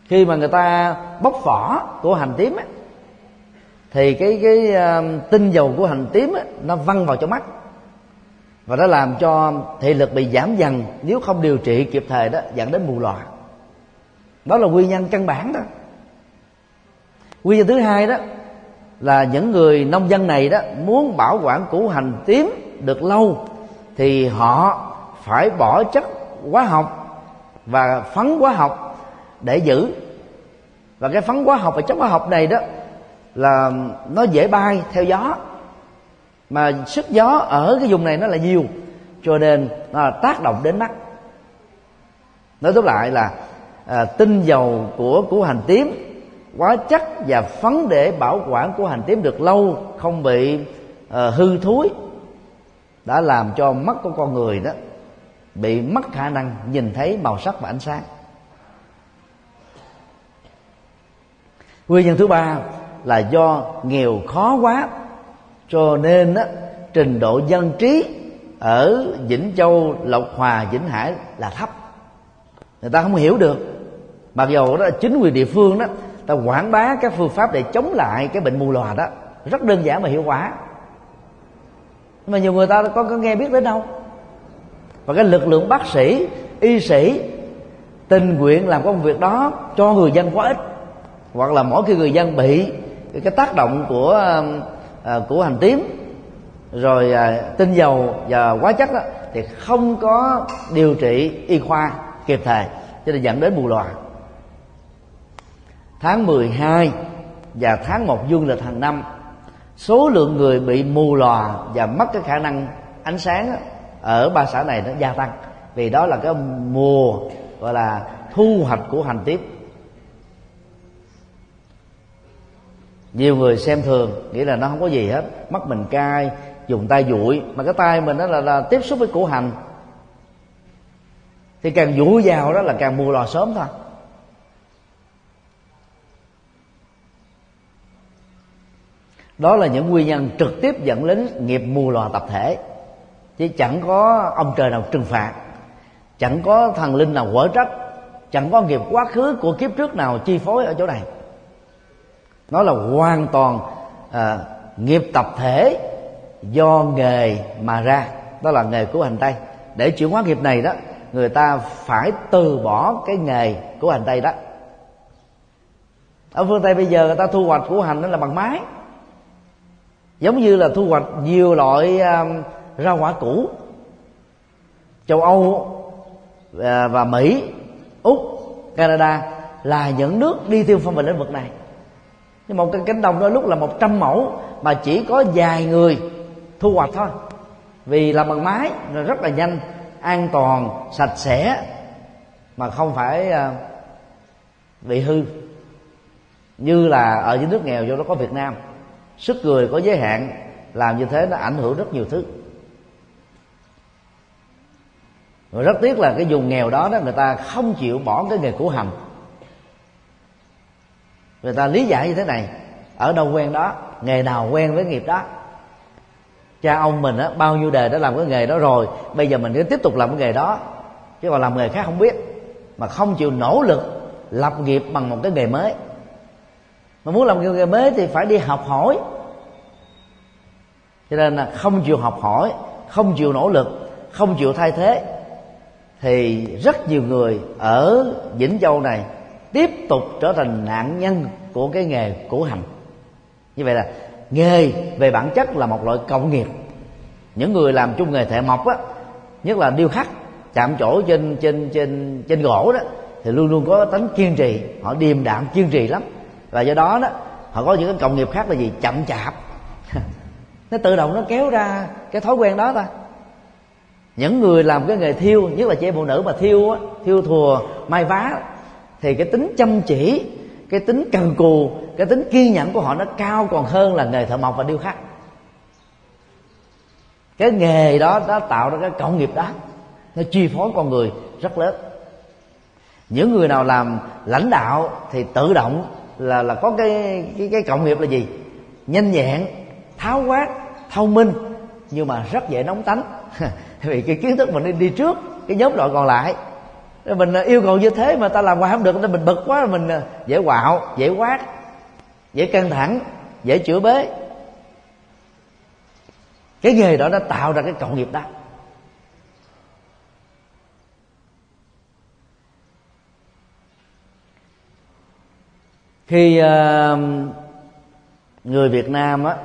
Khi mà người ta bóc vỏ của hành tím á, thì cái cái uh, tinh dầu của hành tím á, nó văng vào trong mắt. Và nó làm cho thị lực bị giảm dần nếu không điều trị kịp thời đó dẫn đến mù lòa đó là nguyên nhân căn bản đó. Nguyên nhân thứ hai đó là những người nông dân này đó muốn bảo quản củ hành tím được lâu thì họ phải bỏ chất hóa học và phấn hóa học để giữ. Và cái phấn hóa học và chất hóa học này đó là nó dễ bay theo gió. Mà sức gió ở cái vùng này nó là nhiều cho nên nó là tác động đến mắt. Nói tóm lại là à, tinh dầu của củ hành tím quá chắc và phấn để bảo quản của hành tím được lâu không bị à, hư thối đã làm cho mắt của con người đó bị mất khả năng nhìn thấy màu sắc và ánh sáng. Nguyên nhân thứ ba là do nghèo khó quá cho nên á, trình độ dân trí ở vĩnh châu lộc hòa vĩnh hải là thấp. Người ta không hiểu được. Mặc dù đó là chính quyền địa phương đó ta quảng bá các phương pháp để chống lại cái bệnh mù lòa đó rất đơn giản và hiệu quả. Nhưng mà nhiều người ta có, có nghe biết đến đâu và cái lực lượng bác sĩ y sĩ tình nguyện làm công việc đó cho người dân quá ít. Hoặc là mỗi khi người dân bị cái tác động của uh, của hành tím rồi uh, tinh dầu và hóa chất đó thì không có điều trị y khoa kịp thời. Cho nên dẫn đến mù lòa tháng 12 và tháng 1 dương lịch hàng năm số lượng người bị mù lòa và mất cái khả năng ánh sáng ở ba xã này nó gia tăng. Vì đó là cái mùa gọi là thu hoạch của hành tiếp. Nhiều người xem thường nghĩ là nó không có gì hết. Mắt mình cay dùng tay dụi mà cái tay mình đó là, là tiếp xúc với củ hành. Thì càng dũi vào đó là càng mua lò sớm thôi. Đó là những nguyên nhân trực tiếp dẫn đến nghiệp mù lòa tập thể chứ chẳng có ông trời nào trừng phạt. Chẳng có thần linh nào quở trách. Chẳng có nghiệp quá khứ của kiếp trước nào chi phối ở chỗ này. Nó là hoàn toàn à, nghiệp tập thể do nghề mà ra. Đó là nghề của hành tây. Để chuyển hóa nghiệp này đó người ta phải từ bỏ cái nghề của hành tây đó. Ở phương tây bây giờ người ta thu hoạch của hành đó là bằng máy. Giống như là thu hoạch nhiều loại uh, rau quả cũ châu âu à, và mỹ, úc, canada là những nước đi tiêu phong về lĩnh vực này. Nhưng một cái cánh đồng đó lúc là một trăm mẫu mà chỉ có vài người thu hoạch thôi. Vì làm bằng máy là rất là nhanh, an toàn, sạch sẽ, mà không phải à, bị hư. Như là ở những nước nghèo, do đó có việt nam. Sức người có giới hạn, làm như thế nó ảnh hưởng rất nhiều thứ. Rồi rất tiếc là cái vùng nghèo đó đó, người ta không chịu bỏ cái nghề củ hầm. Người ta lý giải như thế này, ở đâu quen đó, nghề nào quen với nghiệp đó. Cha ông mình á, bao nhiêu đời đã làm cái nghề đó rồi, bây giờ mình cứ tiếp tục làm cái nghề đó. Chứ còn làm nghề khác không biết, mà không chịu nỗ lực lập nghiệp bằng một cái nghề mới. Mà muốn làm nghề mới thì phải đi học hỏi. Cho nên là không chịu học hỏi, không chịu nỗ lực, không chịu thay thế thì rất nhiều người ở vĩnh châu này tiếp tục trở thành nạn nhân của cái nghề củ hành. Như vậy là nghề về bản chất là một loại công nghiệp. Những người làm chung nghề thợ mộc á, nhất là điêu khắc, chạm chỗ trên trên trên trên gỗ đó, thì luôn luôn có tính kiên trì, họ điềm đạm kiên trì lắm. Và do đó đó, họ có những cái công nghiệp khác là gì? Chậm chạp. <laughs> Nó tự động nó kéo ra cái thói quen đó ta những người làm cái nghề thiêu, nhất là chị em phụ nữ mà thiêu á, thiêu thùa, may vá, thì cái tính chăm chỉ, cái tính cần cù, cái tính kiên nhẫn của họ nó cao còn hơn là nghề thợ mộc và điêu khắc. Cái nghề đó nó tạo ra cái cộng nghiệp đó, nó chi phối con người rất lớn. Những người nào làm lãnh đạo thì tự động là là có cái cái cái cộng nghiệp là gì? Nhanh nhẹn, tháo quát, thông minh, nhưng mà rất dễ nóng tánh. <laughs> vì cái kiến thức mình đi, đi trước cái nhóm đội còn lại. Mình à, yêu cầu như thế mà ta làm hoài không được nên mình bực quá mình à, dễ quạo dễ quát dễ căng thẳng dễ chữa bế. Cái nghề đó nó tạo ra cái cộng nghiệp đó. Khi uh, người Việt Nam á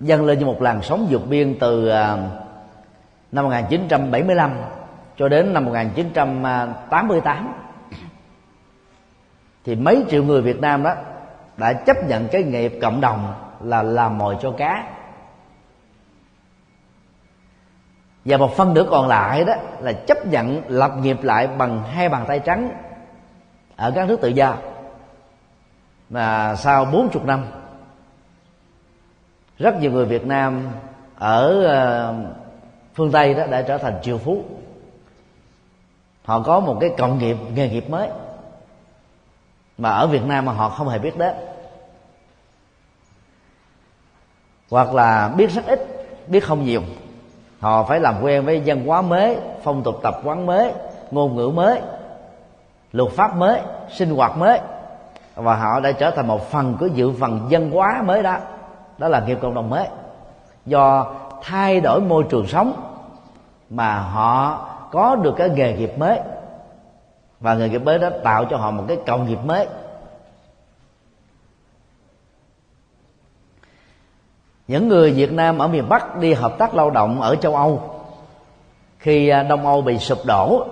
dâng lên như một làn sóng vượt biên từ uh, năm 1975 cho đến năm 1988 thì mấy triệu người Việt Nam đó đã chấp nhận cái nghiệp cộng đồng là làm mồi cho cá. Và một phân nửa còn lại đó là chấp nhận lập nghiệp lại bằng hai bàn tay trắng ở các nước tự do. Mà sau 40 năm, rất nhiều người Việt Nam ở ờ, phương Tây đó đã trở thành triệu phú. Họ có một cái cộng nghiệp, nghề nghiệp mới. Mà ở Việt Nam mà họ không hề biết đến. Hoặc là biết rất ít, biết không nhiều. Họ phải làm quen với văn hóa mới, phong tục tập quán mới, ngôn ngữ mới, luật pháp mới, sinh hoạt mới. Và họ đã trở thành một phần của dự phần văn hóa mới đó. Đó là nghiệp cộng đồng mới. Do thay đổi môi trường sống mà họ có được cái nghề nghiệp mới. Và nghề nghiệp mới đó tạo cho họ một cái cộng nghiệp mới. Những người Việt Nam ở miền Bắc đi hợp tác lao động ở châu Âu, khi à, Đông Âu bị sụp đổ,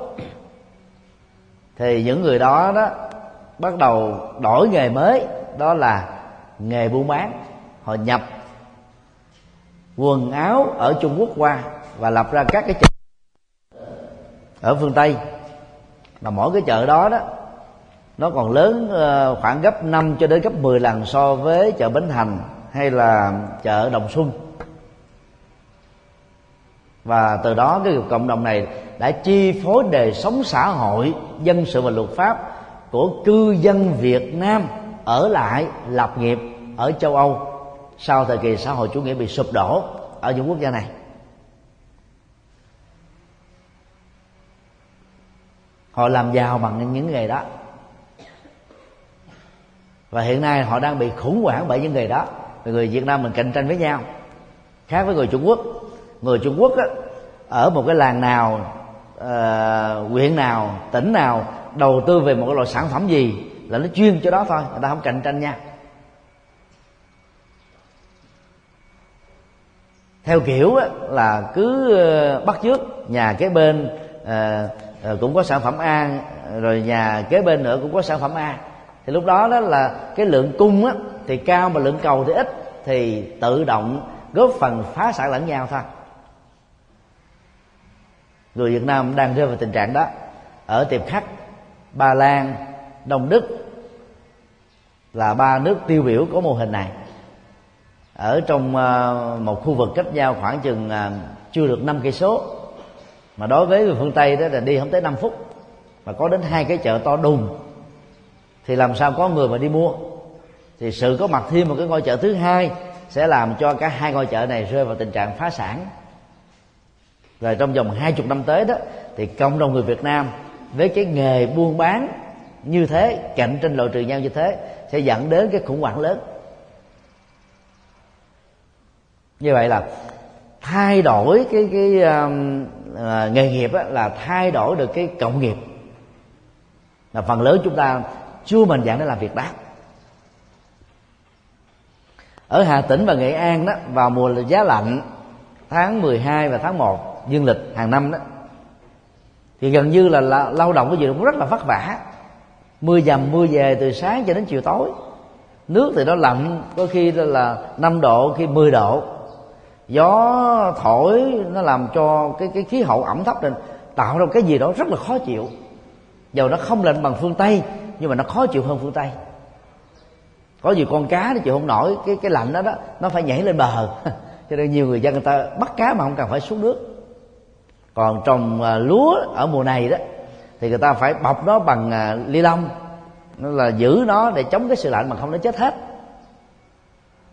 thì những người đó đó bắt đầu đổi nghề mới, đó là nghề buôn bán. Họ nhập quần áo ở Trung Quốc qua và lập ra các cái chợ ở phương Tây. Mà mỗi cái chợ đó đó, nó còn lớn ờ, khoảng gấp 5 cho đến gấp 10 lần so với chợ Bến Thành hay là chợ Đồng Xuân. Và từ đó cái cộng đồng này đã chi phối đời sống xã hội, dân sự và luật pháp của cư dân Việt Nam ở lại lập nghiệp ở châu Âu sau thời kỳ xã hội chủ nghĩa bị sụp đổ ở những quốc gia này họ làm giàu bằng những nghề đó. Và hiện nay họ đang bị khủng hoảng bởi những nghề đó. Người Việt Nam mình cạnh tranh với nhau khác với người Trung Quốc. Người Trung Quốc á, ở một cái làng nào uh, huyện nào tỉnh nào đầu tư về một cái loại sản phẩm gì là nó chuyên cho đó thôi người ta không cạnh tranh nhau theo kiểu là cứ ờ, bắt trước nhà kế bên ờ, ờ, cũng có sản phẩm A rồi nhà kế bên nữa cũng có sản phẩm A. Thì lúc đó đó là cái lượng cung á, thì cao mà lượng cầu thì ít thì tự động góp phần phá sản lẫn nhau thôi. Người Việt Nam đang rơi vào tình trạng đó. Ở tiệp khắc Ba Lan Đông Đức là ba nước tiêu biểu có mô hình này ở trong ờ, một khu vực cách nhau khoảng chừng ờ, chưa được năm cây số. Mà đối với người phương tây đó là đi không tới 5 phút, mà có đến hai cái chợ to đùng. Thì làm sao có người mà đi mua? Thì sự có mặt thêm một cái ngôi chợ thứ hai sẽ làm cho cả hai ngôi chợ này rơi vào tình trạng phá sản. Rồi trong vòng hai chục năm tới đó, thì cộng đồng người Việt Nam với cái nghề buôn bán như thế, cạnh tranh loại trừ nhau như thế, sẽ dẫn đến cái khủng hoảng lớn. Như vậy là thay đổi cái cái uh, nghề nghiệp á, là thay đổi được cái cộng nghiệp. Là phần lớn chúng ta chưa mình dạng để làm việc đó ở Hà Tĩnh và Nghệ An đó vào mùa giá lạnh tháng 12 và tháng 1 dương lịch hàng năm đó thì gần như là, là lao động cái gì cũng rất là vất vả. Mưa dầm mưa về từ sáng cho đến chiều tối. Nước thì nó lạnh có khi là 5 độ khi 10 độ gió thổi nó làm cho cái cái khí hậu ẩm thấp lên tạo ra cái gì đó rất là khó chịu. Dầu nó không lạnh bằng phương tây nhưng mà nó khó chịu hơn phương tây. Có gì con cá nó chịu không nổi cái cái lạnh đó đó nó phải nhảy lên bờ. <laughs> Cho nên nhiều người dân người ta bắt cá mà không cần phải xuống nước. Còn trồng à, lúa ở mùa này đó thì người ta phải bọc nó bằng à, ly lông nó là giữ nó để chống cái sự lạnh mà không nó chết hết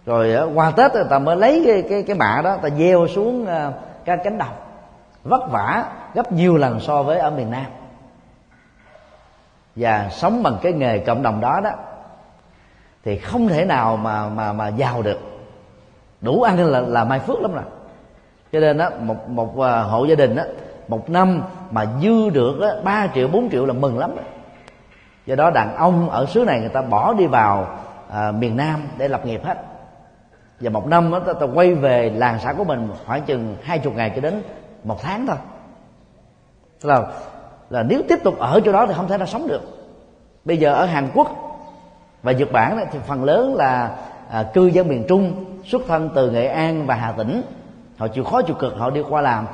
rồi ờ, qua tết người ta mới lấy cái cái cái mạ đó ta gieo xuống ờ, cái cánh đồng. Vất vả gấp nhiều lần so với ở miền nam. Và sống bằng cái nghề cộng đồng đó đó thì không thể nào mà mà mà giàu được. Đủ ăn là là mai phước lắm rồi. Cho nên đó một một ờ, hộ gia đình đó một năm mà dư được đó, 3 triệu 4 triệu là mừng lắm. Đó. do đó đàn ông ở xứ này người ta bỏ đi vào à, miền nam để lập nghiệp hết và một năm đó ta, ta quay về làng xã của mình khoảng chừng hai chục ngày cho đến một tháng thôi. Là là nếu tiếp tục ở chỗ đó thì không thể nào sống được. Bây giờ ở hàn quốc và nhật bản đó, thì phần lớn là à, cư dân miền trung xuất thân từ nghệ an và hà tĩnh. Họ chịu khó chịu cực họ đi qua làm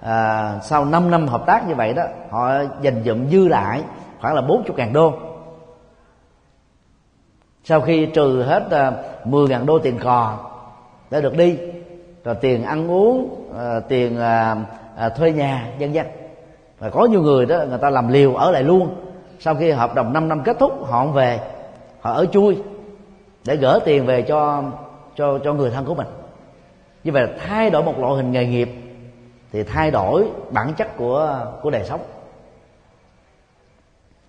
à, sau 5 năm hợp tác như vậy đó họ dành dụm dư lại khoảng là 40 ngàn đô sau khi trừ hết à, uh, 10 ngàn đô tiền cò để được đi rồi tiền ăn uống uh, tiền uh, uh, thuê nhà vân vân. Và có nhiều người đó người ta làm liều ở lại luôn. Sau khi hợp đồng 5 năm kết thúc họ không về họ ở chui để gỡ tiền về cho cho cho người thân của mình. Như vậy là thay đổi một loại hình nghề nghiệp thì thay đổi bản chất của của đời sống.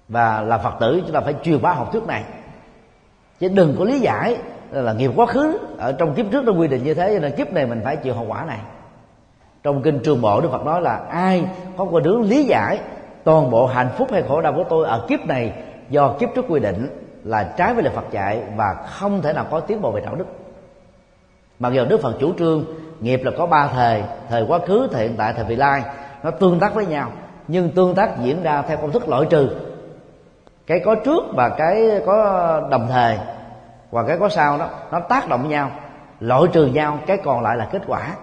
Và là phật tử chúng ta phải truyền bá học thuyết này chứ đừng có lý giải là nghiệp quá khứ. Ở trong kiếp trước nó quy định như thế, cho nên kiếp này mình phải chịu hậu quả này. Trong kinh trường bộ, đức phật nói là ai có qua đường lý giải, toàn bộ hạnh phúc hay khổ đau của tôi ở kiếp này do kiếp trước quy định là trái với lời phật dạy và không thể nào có tiến bộ về đạo đức. Mặc dù đức phật chủ trương nghiệp là có ba thời thời quá khứ, thời hiện tại, thời vị lai, nó tương tác với nhau, nhưng tương tác diễn ra theo công thức loại trừ cái có trước và cái có đồng thời và cái có sau đó, nó tác động với nhau, loại trừ nhau, cái còn lại là kết quả.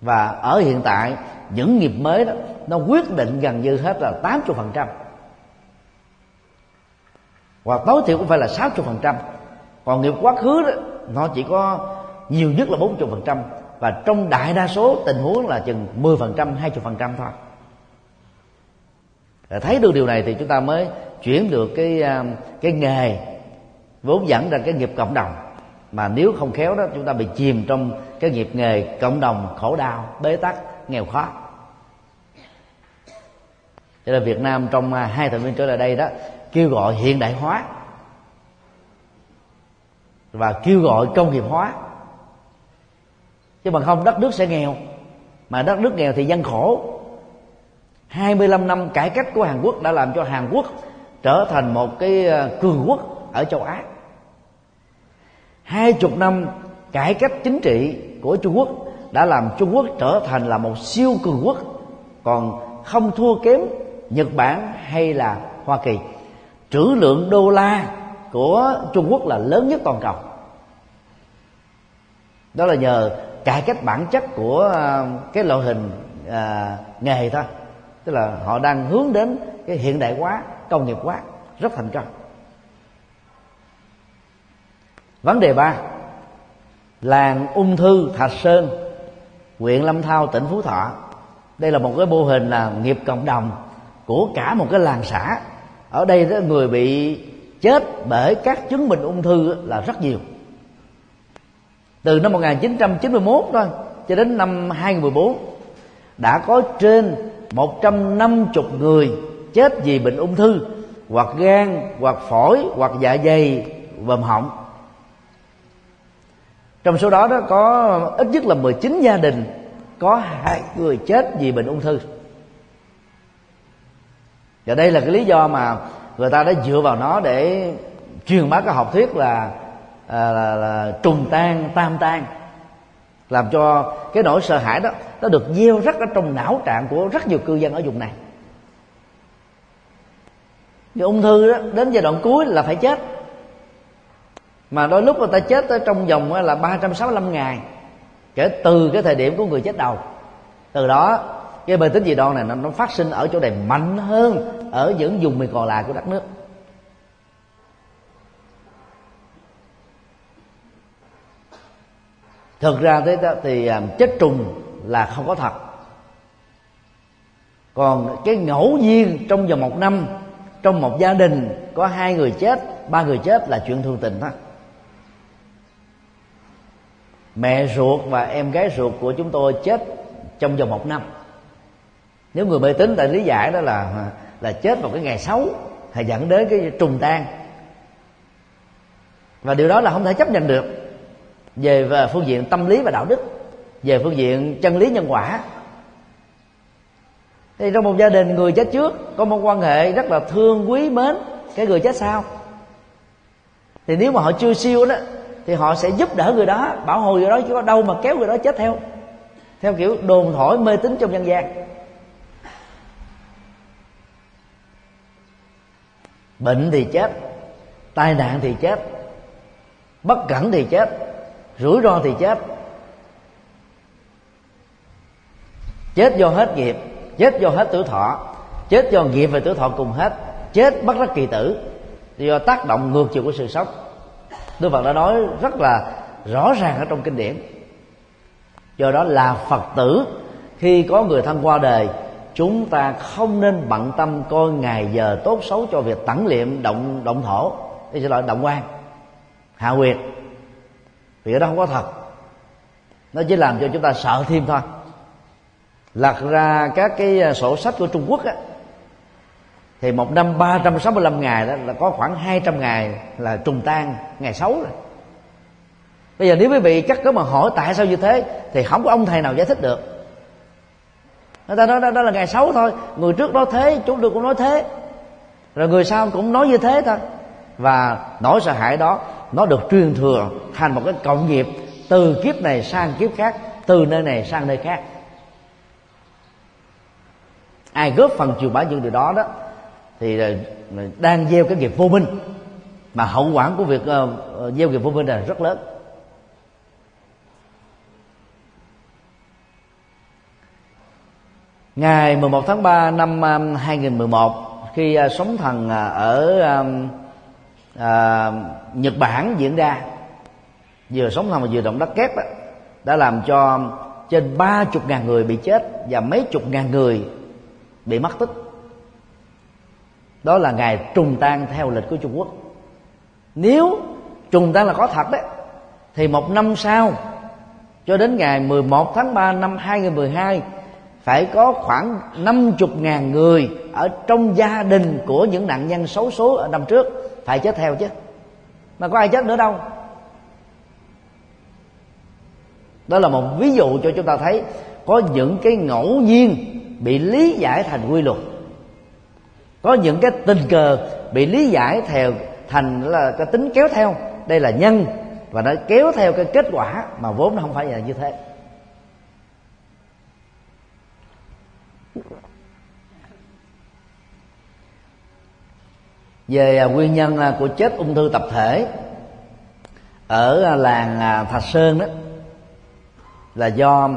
Và ở hiện tại, những nghiệp mới đó, nó quyết định gần như hết là 80 phần trăm. Hoặc tối thiểu cũng phải là 60 phần trăm. Còn nghiệp quá khứ đó, nó chỉ có nhiều nhất là 40 phần trăm. Và trong đại đa số tình huống là chừng 10 phần trăm 20 phần trăm thôi thấy được điều này thì chúng ta mới chuyển được cái à, cái nghề, vốn dẫn ra cái nghiệp cộng đồng. Mà nếu không khéo đó, chúng ta bị chìm trong cái nghiệp nghề cộng đồng khổ đau, bế tắc, nghèo khó. Cho nên Việt Nam trong à, hai thập niên trở lại đây đó, kêu gọi hiện đại hóa và kêu gọi công nghiệp hóa. Chứ bằng không, đất nước sẽ nghèo. Mà đất nước nghèo thì dân khổ. 25 năm cải cách của Hàn Quốc đã làm cho Hàn Quốc trở thành một cái ờ, cường quốc ở châu Á. Hai chục năm cải cách chính trị của Trung Quốc đã làm Trung Quốc trở thành là một siêu cường quốc còn không thua kém Nhật Bản hay là Hoa Kỳ. Trữ lượng đô la của Trung Quốc là lớn nhất toàn cầu. Đó là nhờ cải cách bản chất của ờ, cái loại hình à, nghề thôi tức là họ đang hướng đến cái hiện đại hóa, công nghiệp hóa rất thành công. Vấn đề ba, làng ung thư thạch sơn, huyện lâm thao, tỉnh phú thọ. Đây là một cái mô hình là nghiệp cộng đồng của cả một cái làng xã. Ở đây đó, người bị chết bởi các chứng bệnh ung thư là rất nhiều. Từ năm 1991 thôi cho đến năm 2014 đã có trên 150 người chết vì bệnh ung thư hoặc gan hoặc phổi hoặc dạ dày vòm họng. Trong số đó đó có ít nhất là 19 gia đình có hai người chết vì bệnh ung thư. Và đây là cái lý do mà người ta đã dựa vào nó để truyền bá cái học thuyết là, là, là, là trùng tan tam tan làm cho cái nỗi sợ hãi đó nó được gieo rắc ở trong não trạng của rất nhiều cư dân ở vùng này. Thì ung thư đó đến giai đoạn cuối là phải chết. Mà đôi lúc người ta chết tới trong vòng là 365 ngày kể từ cái thời điểm của người chết đầu. Từ đó cái bệnh tính dị đoan này nó, nó phát sinh ở chỗ này mạnh hơn ở những vùng miền còn lại của đất nước. Thực ra thế đó, thì à, chết trùng là không có thật. Còn cái ngẫu nhiên trong vòng một năm trong một gia đình có hai người chết ba người chết là chuyện thường tình thôi. Mẹ ruột và em gái ruột của chúng tôi chết trong vòng một năm. Nếu người mê tín tại lý giải đó là à, là chết vào cái ngày xấu hay dẫn đến cái trùng tan. Và điều đó là không thể chấp nhận được về phương diện tâm lý và đạo đức, về phương diện chân lý nhân quả. Thì trong một gia đình người chết trước, có một quan hệ rất là thương quý mến cái người chết sau. Thì nếu mà họ chưa siêu đó, thì họ sẽ giúp đỡ người đó, bảo hộ người đó chứ có đâu mà kéo người đó chết theo. Theo kiểu đồn thổi mê tín trong dân gian. Bệnh thì chết, tai nạn thì chết, bất cẩn thì chết rủi ro thì chết. Chết do hết nghiệp, chết do hết tuổi thọ, chết do nghiệp và tuổi thọ cùng hết, chết bất đắc kỳ tử. Do tác động ngược chiều của sự sống. Đức Phật đã nói rất là rõ ràng ở trong kinh điển. Do đó là Phật tử, khi có người thân qua đời, chúng ta không nên bận tâm coi ngày giờ tốt xấu cho việc tẩn liệm động động thổ. Đây sẽ gọi động quan, hạ quyệt vì đó không có thật. Nó chỉ làm cho chúng ta sợ thêm thôi. Lật ra các cái à, sổ sách của Trung Quốc á thì một năm 365 ngày đó là có khoảng 200 ngày là trùng tan ngày xấu rồi. Bây giờ nếu quý vị chắc có mà hỏi tại sao như thế thì không có ông thầy nào giải thích được. Người ta nói đó, đó là ngày xấu thôi người trước nói thế chúng tôi cũng nói thế. Rồi người sau cũng nói như thế thôi. Và nỗi sợ hãi đó nó được truyền thừa thành một cái cộng nghiệp từ kiếp này sang kiếp khác từ nơi này sang nơi khác. Ai góp phần truyền bá những điều đó đó thì ờ, đang gieo cái nghiệp vô minh. Mà hậu quả của việc uh, gieo nghiệp vô minh là rất lớn. Ngày 11 tháng 3 năm 2011 khi uh, sống thần uh, ở à, Nhật Bản diễn ra. Vừa sóng thần và vừa động đất kép đó, đã làm cho trên ba chục ngàn người bị chết và mấy chục ngàn người bị mất tích. Đó là ngày trùng tan theo lịch của Trung Quốc. Nếu trùng tan là có thật đấy thì một năm sau cho đến ngày 11 tháng 3 năm 2012 phải có khoảng 50 ngàn người ở trong gia đình của những nạn nhân xấu số ở năm trước phải chết theo chứ. Mà có ai chết nữa đâu. Đó là một ví dụ cho chúng ta thấy có những cái ngẫu nhiên bị lý giải thành quy luật. Có những cái tình cờ bị lý giải theo thành là cái tính kéo theo. Đây là nhân và nó kéo theo cái kết quả mà vốn nó không phải là như thế. Về à, nguyên nhân à, của chết ung thư tập thể ở à, làng Thạch Sơn đó là do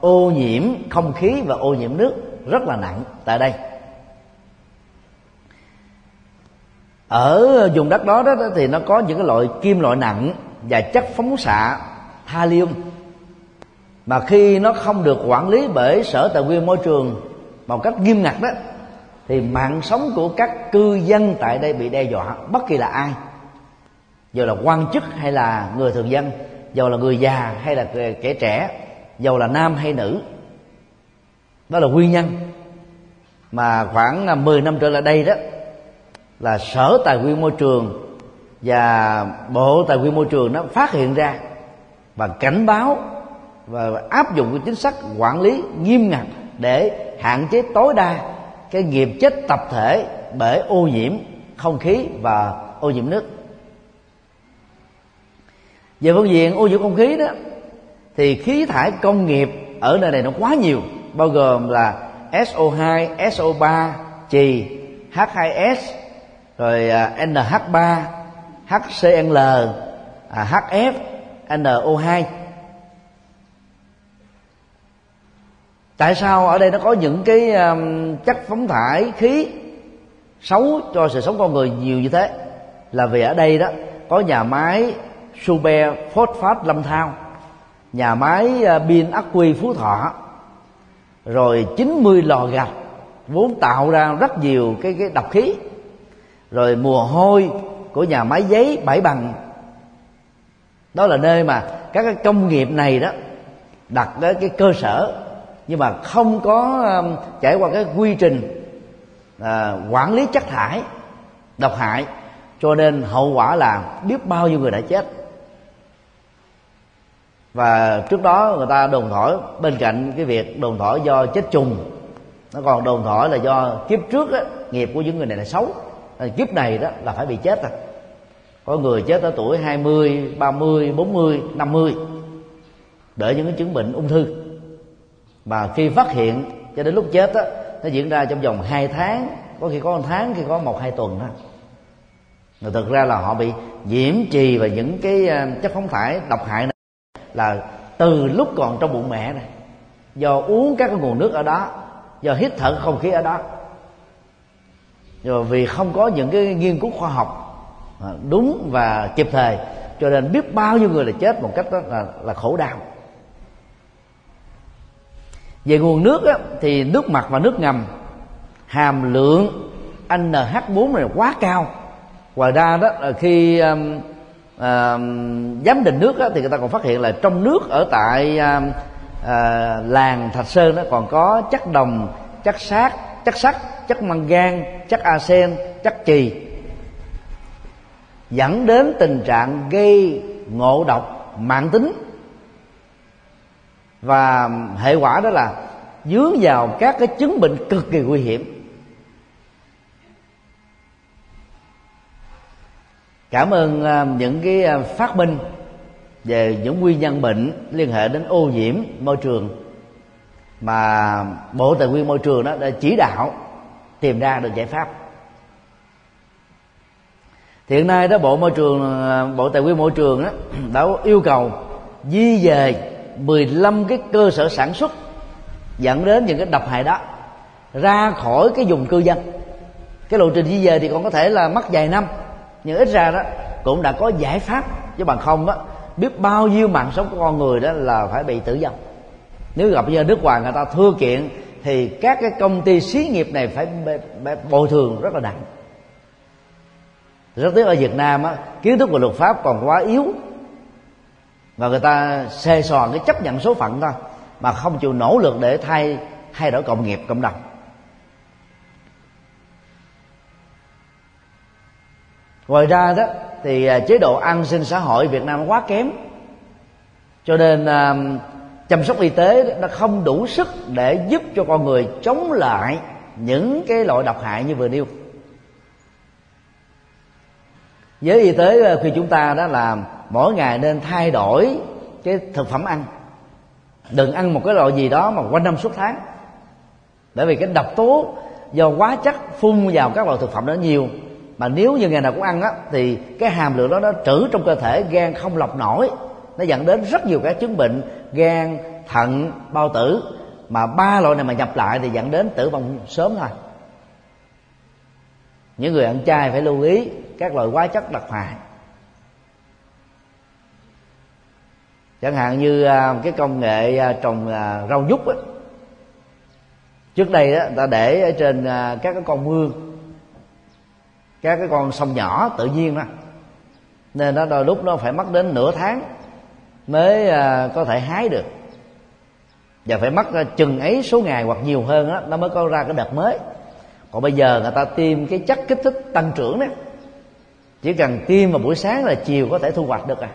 ô nhiễm không khí và ô nhiễm nước rất là nặng tại đây. Ở vùng đất đó, đó thì nó có những cái loại kim loại nặng và chất phóng xạ thallium mà khi nó không được quản lý bởi sở tài nguyên môi trường một cách nghiêm ngặt đó thì mạng sống của các cư dân tại đây bị đe dọa, bất kỳ là ai. Dù là quan chức hay là người thường dân dù là người già hay là kẻ trẻ dù là nam hay nữ, đó là nguyên nhân. Mà khoảng à, 10 năm trở lại đây đó, là sở tài nguyên môi trường và bộ tài nguyên môi trường nó phát hiện ra và cảnh báo và áp dụng cái chính sách quản lý nghiêm ngặt để hạn chế tối đa cái nghiệp chết tập thể bởi ô nhiễm không khí và ô nhiễm nước. Về phương diện ô nhiễm không khí đó thì khí thải công nghiệp ở nơi này nó quá nhiều bao gồm là SO2, SO3, chì, H2S, rồi à, NH3, HCl, à, HF, NO2 tại sao ở đây nó có những cái um, chất phóng thải khí xấu cho sự sống con người nhiều như thế? Là vì ở đây đó có nhà máy Super Phosphate Lâm Thao nhà máy ờ, pin ắc quy Phú Thọ rồi 90 lò gạch vốn tạo ra rất nhiều cái cái độc khí rồi mùa hôi của nhà máy giấy bảy bằng. Đó là nơi mà các cái công nghiệp này đó đặt cái, cái cơ sở nhưng mà không có um, trải qua cái quy trình à, quản lý chất thải độc hại cho nên hậu quả là biết bao nhiêu người đã chết. Và trước đó người ta đồn thổi bên cạnh cái việc đồn thổi do chết trùng nó còn đồn thổi là do kiếp trước á, nghiệp của những người này là xấu. Ờ, kiếp này đó là phải bị chết rồi. Có người chết ở tuổi 20, 30, 40, 50 để những cái chứng bệnh ung thư mà khi phát hiện cho đến lúc chết đó nó diễn ra trong vòng 2 tháng. Có khi có một tháng khi có một hai tuần đó rồi thực ra là họ bị nhiễm trì và những cái à, chất phóng thải độc hại này là từ lúc còn trong bụng mẹ này do uống các cái nguồn nước ở đó do hít thở không khí ở đó. Rồi vì không có những cái nghiên cứu khoa học à, đúng và kịp thời cho nên biết bao nhiêu người là chết một cách đó là, là khổ đau về nguồn nước á, thì nước mặt và nước ngầm hàm lượng NH4 này quá cao. Ngoài ra đó là khi um, uh, giám định nước á, thì người ta còn phát hiện là trong nước ở tại uh, uh, làng Thạch Sơn đó còn có chất đồng chất sắt chất sắt chất mangan chất arsen chất chì dẫn đến tình trạng gây ngộ độc mạng tính và hệ quả đó là dướng vào các cái chứng bệnh cực kỳ nguy hiểm. Cảm ơn à, những cái à, phát minh về những nguyên nhân bệnh liên hệ đến ô nhiễm môi trường mà bộ tài nguyên môi trường đó đã chỉ đạo tìm ra được giải pháp. Hiện nay đó, bộ môi trường à, bộ tài nguyên môi trường đó <clears throat> đã yêu cầu di dời 15 cái cơ sở sản xuất dẫn đến những cái độc hại đó ra khỏi cái vùng cư dân. Cái lộ trình di dời thì còn có thể là mất vài năm nhưng ít ra đó cũng đã có giải pháp chứ bằng không đó. Biết bao nhiêu mạng sống của con người đó là phải bị tử vong. Nếu gặp như nước ngoài người ta thưa kiện thì các cái công ty xí nghiệp này phải bồi thường rất là nặng. Rất tiếc ở Việt Nam á, kiến thức về luật pháp còn quá yếu và người ta xê xò cái chấp nhận số phận thôi, mà không chịu nỗ lực để thay thay đổi cộng nghiệp cộng đồng. Ngoài ra đó, thì à, chế độ an sinh xã hội Việt Nam quá kém. Cho nên à, chăm sóc y tế nó không đủ sức để giúp cho con người chống lại những cái loại độc hại như vừa nêu. Giới y tế à, khi chúng ta đó là mỗi ngày nên thay đổi cái thực phẩm ăn. Đừng ăn một cái loại gì đó mà quanh năm suốt tháng. Bởi vì cái độc tố do quá chất phun vào các loại thực phẩm đó nhiều. Mà nếu như ngày nào cũng ăn á, thì cái hàm lượng đó nó trữ trong cơ thể, gan không lọc nổi. Nó dẫn đến rất nhiều các chứng bệnh, gan, thận, bao tử. Mà ba loại này mà nhập lại thì dẫn đến tử vong sớm thôi. Những người ăn chay phải lưu ý các loại hóa chất đặc hại. Chẳng hạn như à, cái công nghệ à, trồng à, rau nhút á. Trước đây đó, ta để ở trên các cái con mương các cái con sông nhỏ tự nhiên đó nên nó đôi lúc nó phải mất đến nửa tháng mới có thể hái được. Và phải mất chừng ấy số ngày hoặc nhiều hơn đó nó mới có ra cái đợt mới. Còn bây giờ người ta tiêm cái chất kích thích tăng trưởng đó. Chỉ cần tiêm vào buổi sáng là chiều có thể thu hoạch được à.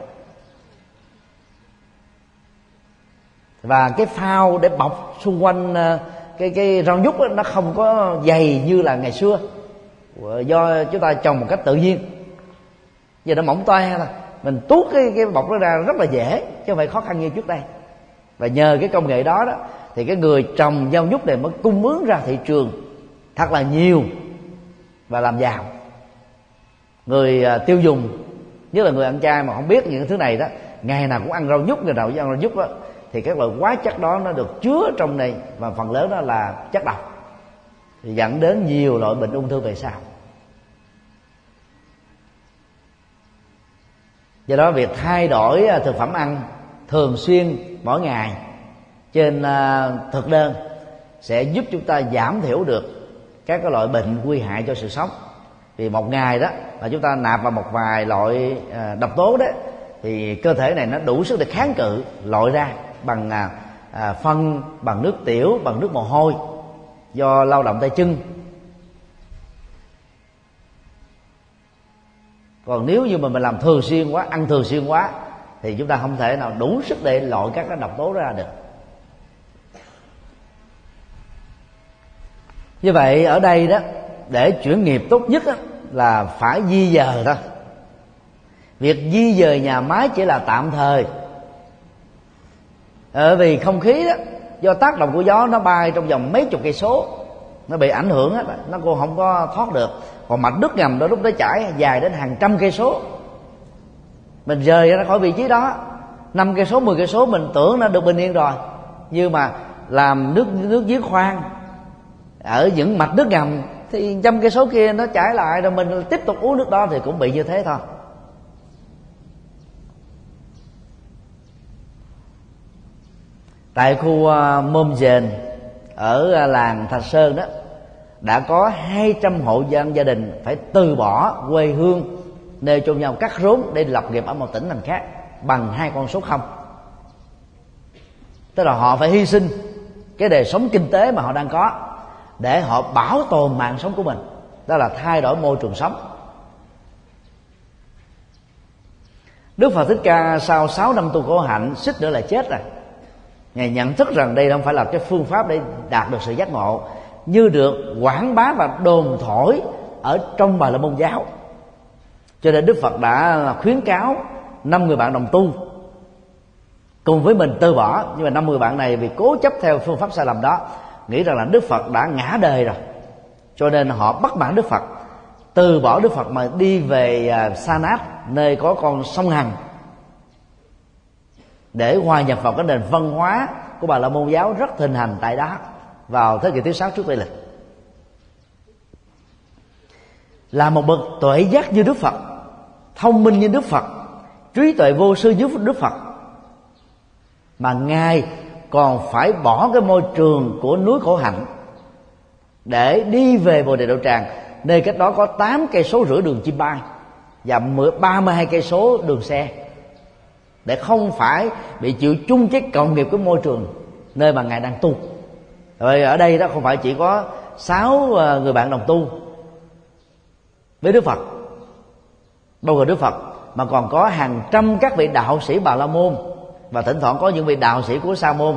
Và cái phao để bọc xung quanh ờ, cái cái rau nhút đó, nó không có dày như là ngày xưa. Do chúng ta trồng một cách tự nhiên. Giờ nó mỏng toe thôi. Mình tuốt cái cái bọc nó ra rất là dễ chứ không phải khó khăn như trước đây. Và nhờ cái công nghệ đó đó thì cái người trồng rau nhút này mới cung ứng ra thị trường thật là nhiều và làm giàu. Người ờ, tiêu dùng nhất là người ăn chay mà không biết những thứ này đó ngày nào cũng ăn rau nhút ngày nào cũng ăn rau nhút đó thì các loại hóa chất đó nó được chứa trong này, và phần lớn đó là chất độc. Thì dẫn đến nhiều loại bệnh ung thư về sau. Do đó việc thay đổi à, thực phẩm ăn thường xuyên mỗi ngày trên à, thực đơn sẽ giúp chúng ta giảm thiểu được các cái loại bệnh nguy hại cho sự sống. Vì một ngày đó, mà chúng ta nạp vào một vài loại à, độc tố đó, thì cơ thể này nó đủ sức để kháng cự loại ra bằng à, à, phân bằng nước tiểu bằng nước mồ hôi do lao động tay chân. Còn nếu như mà mình làm thường xuyên quá ăn thường xuyên quá thì chúng ta không thể nào đủ sức để loại các cái độc tố ra được. Như vậy ở đây đó để chuyển nghiệp tốt nhất đó, là phải di dời thôi. Việc di dời nhà máy chỉ là tạm thời bởi vì không khí đó, do tác động của gió nó bay trong vòng mấy chục cây số, nó bị ảnh hưởng hết nó cũng không có thoát được. Còn mạch nước ngầm đó lúc nó chảy dài đến hàng trăm cây số. Mình rời ra khỏi vị trí đó, năm cây số 10 cây số, mình tưởng nó được bình yên rồi. Nhưng mà làm nước nước giếng khoan, ở những mạch nước ngầm thì trăm cây số kia nó chảy lại rồi mình tiếp tục uống nước đó thì cũng bị như thế thôi. Tại khu ờ, môm dền, ở ờ, làng thạch sơn đó, đã có 200 hộ dân gia đình phải từ bỏ quê hương, nơi chôn nhau cắt rốn để lập nghiệp ở một tỉnh thành khác bằng hai con số không. Tức là họ phải hy sinh cái đời sống kinh tế mà họ đang có để họ bảo tồn mạng sống của mình. Đó là thay đổi môi trường sống. Đức Phật Thích Ca sau 6 năm tu khổ hạnh xích nữa là chết rồi ngài nhận thức rằng đây không phải là cái phương pháp để đạt được sự giác ngộ, như được quảng bá và đồn thổi ở trong bài la môn giáo. Cho nên đức phật đã khuyến cáo năm người bạn đồng tu cùng với mình từ bỏ. Nhưng mà năm người bạn này vì cố chấp theo phương pháp sai lầm đó, nghĩ rằng là đức phật đã ngã đời rồi. Cho nên họ bắt bản đức phật, từ bỏ đức phật mà đi về à, sa nát, nơi có con sông hằng để hòa nhập vào cái nền văn hóa của bà la môn giáo rất thịnh hành tại đó vào thế kỷ thứ sáu trước tây lịch là một bậc tuệ giác như đức phật, thông minh như đức phật, trí tuệ vô sư như đức phật, mà ngài còn phải bỏ cái môi trường của núi khổ hạnh để đi về bồ đề đậu tràng, nơi cách đó có 8 cây số rưỡi đường chim bay và 32 cây số đường xe để không phải bị chịu chung cái cộng nghiệp của môi trường nơi mà ngài đang tu. Rồi ở đây đó không phải chỉ có sáu ờ, người bạn đồng tu với đức phật. Bao gồm đức phật, mà còn có hàng trăm các vị đạo sĩ bà la môn. Và thỉnh thoảng có những vị đạo sĩ của sa môn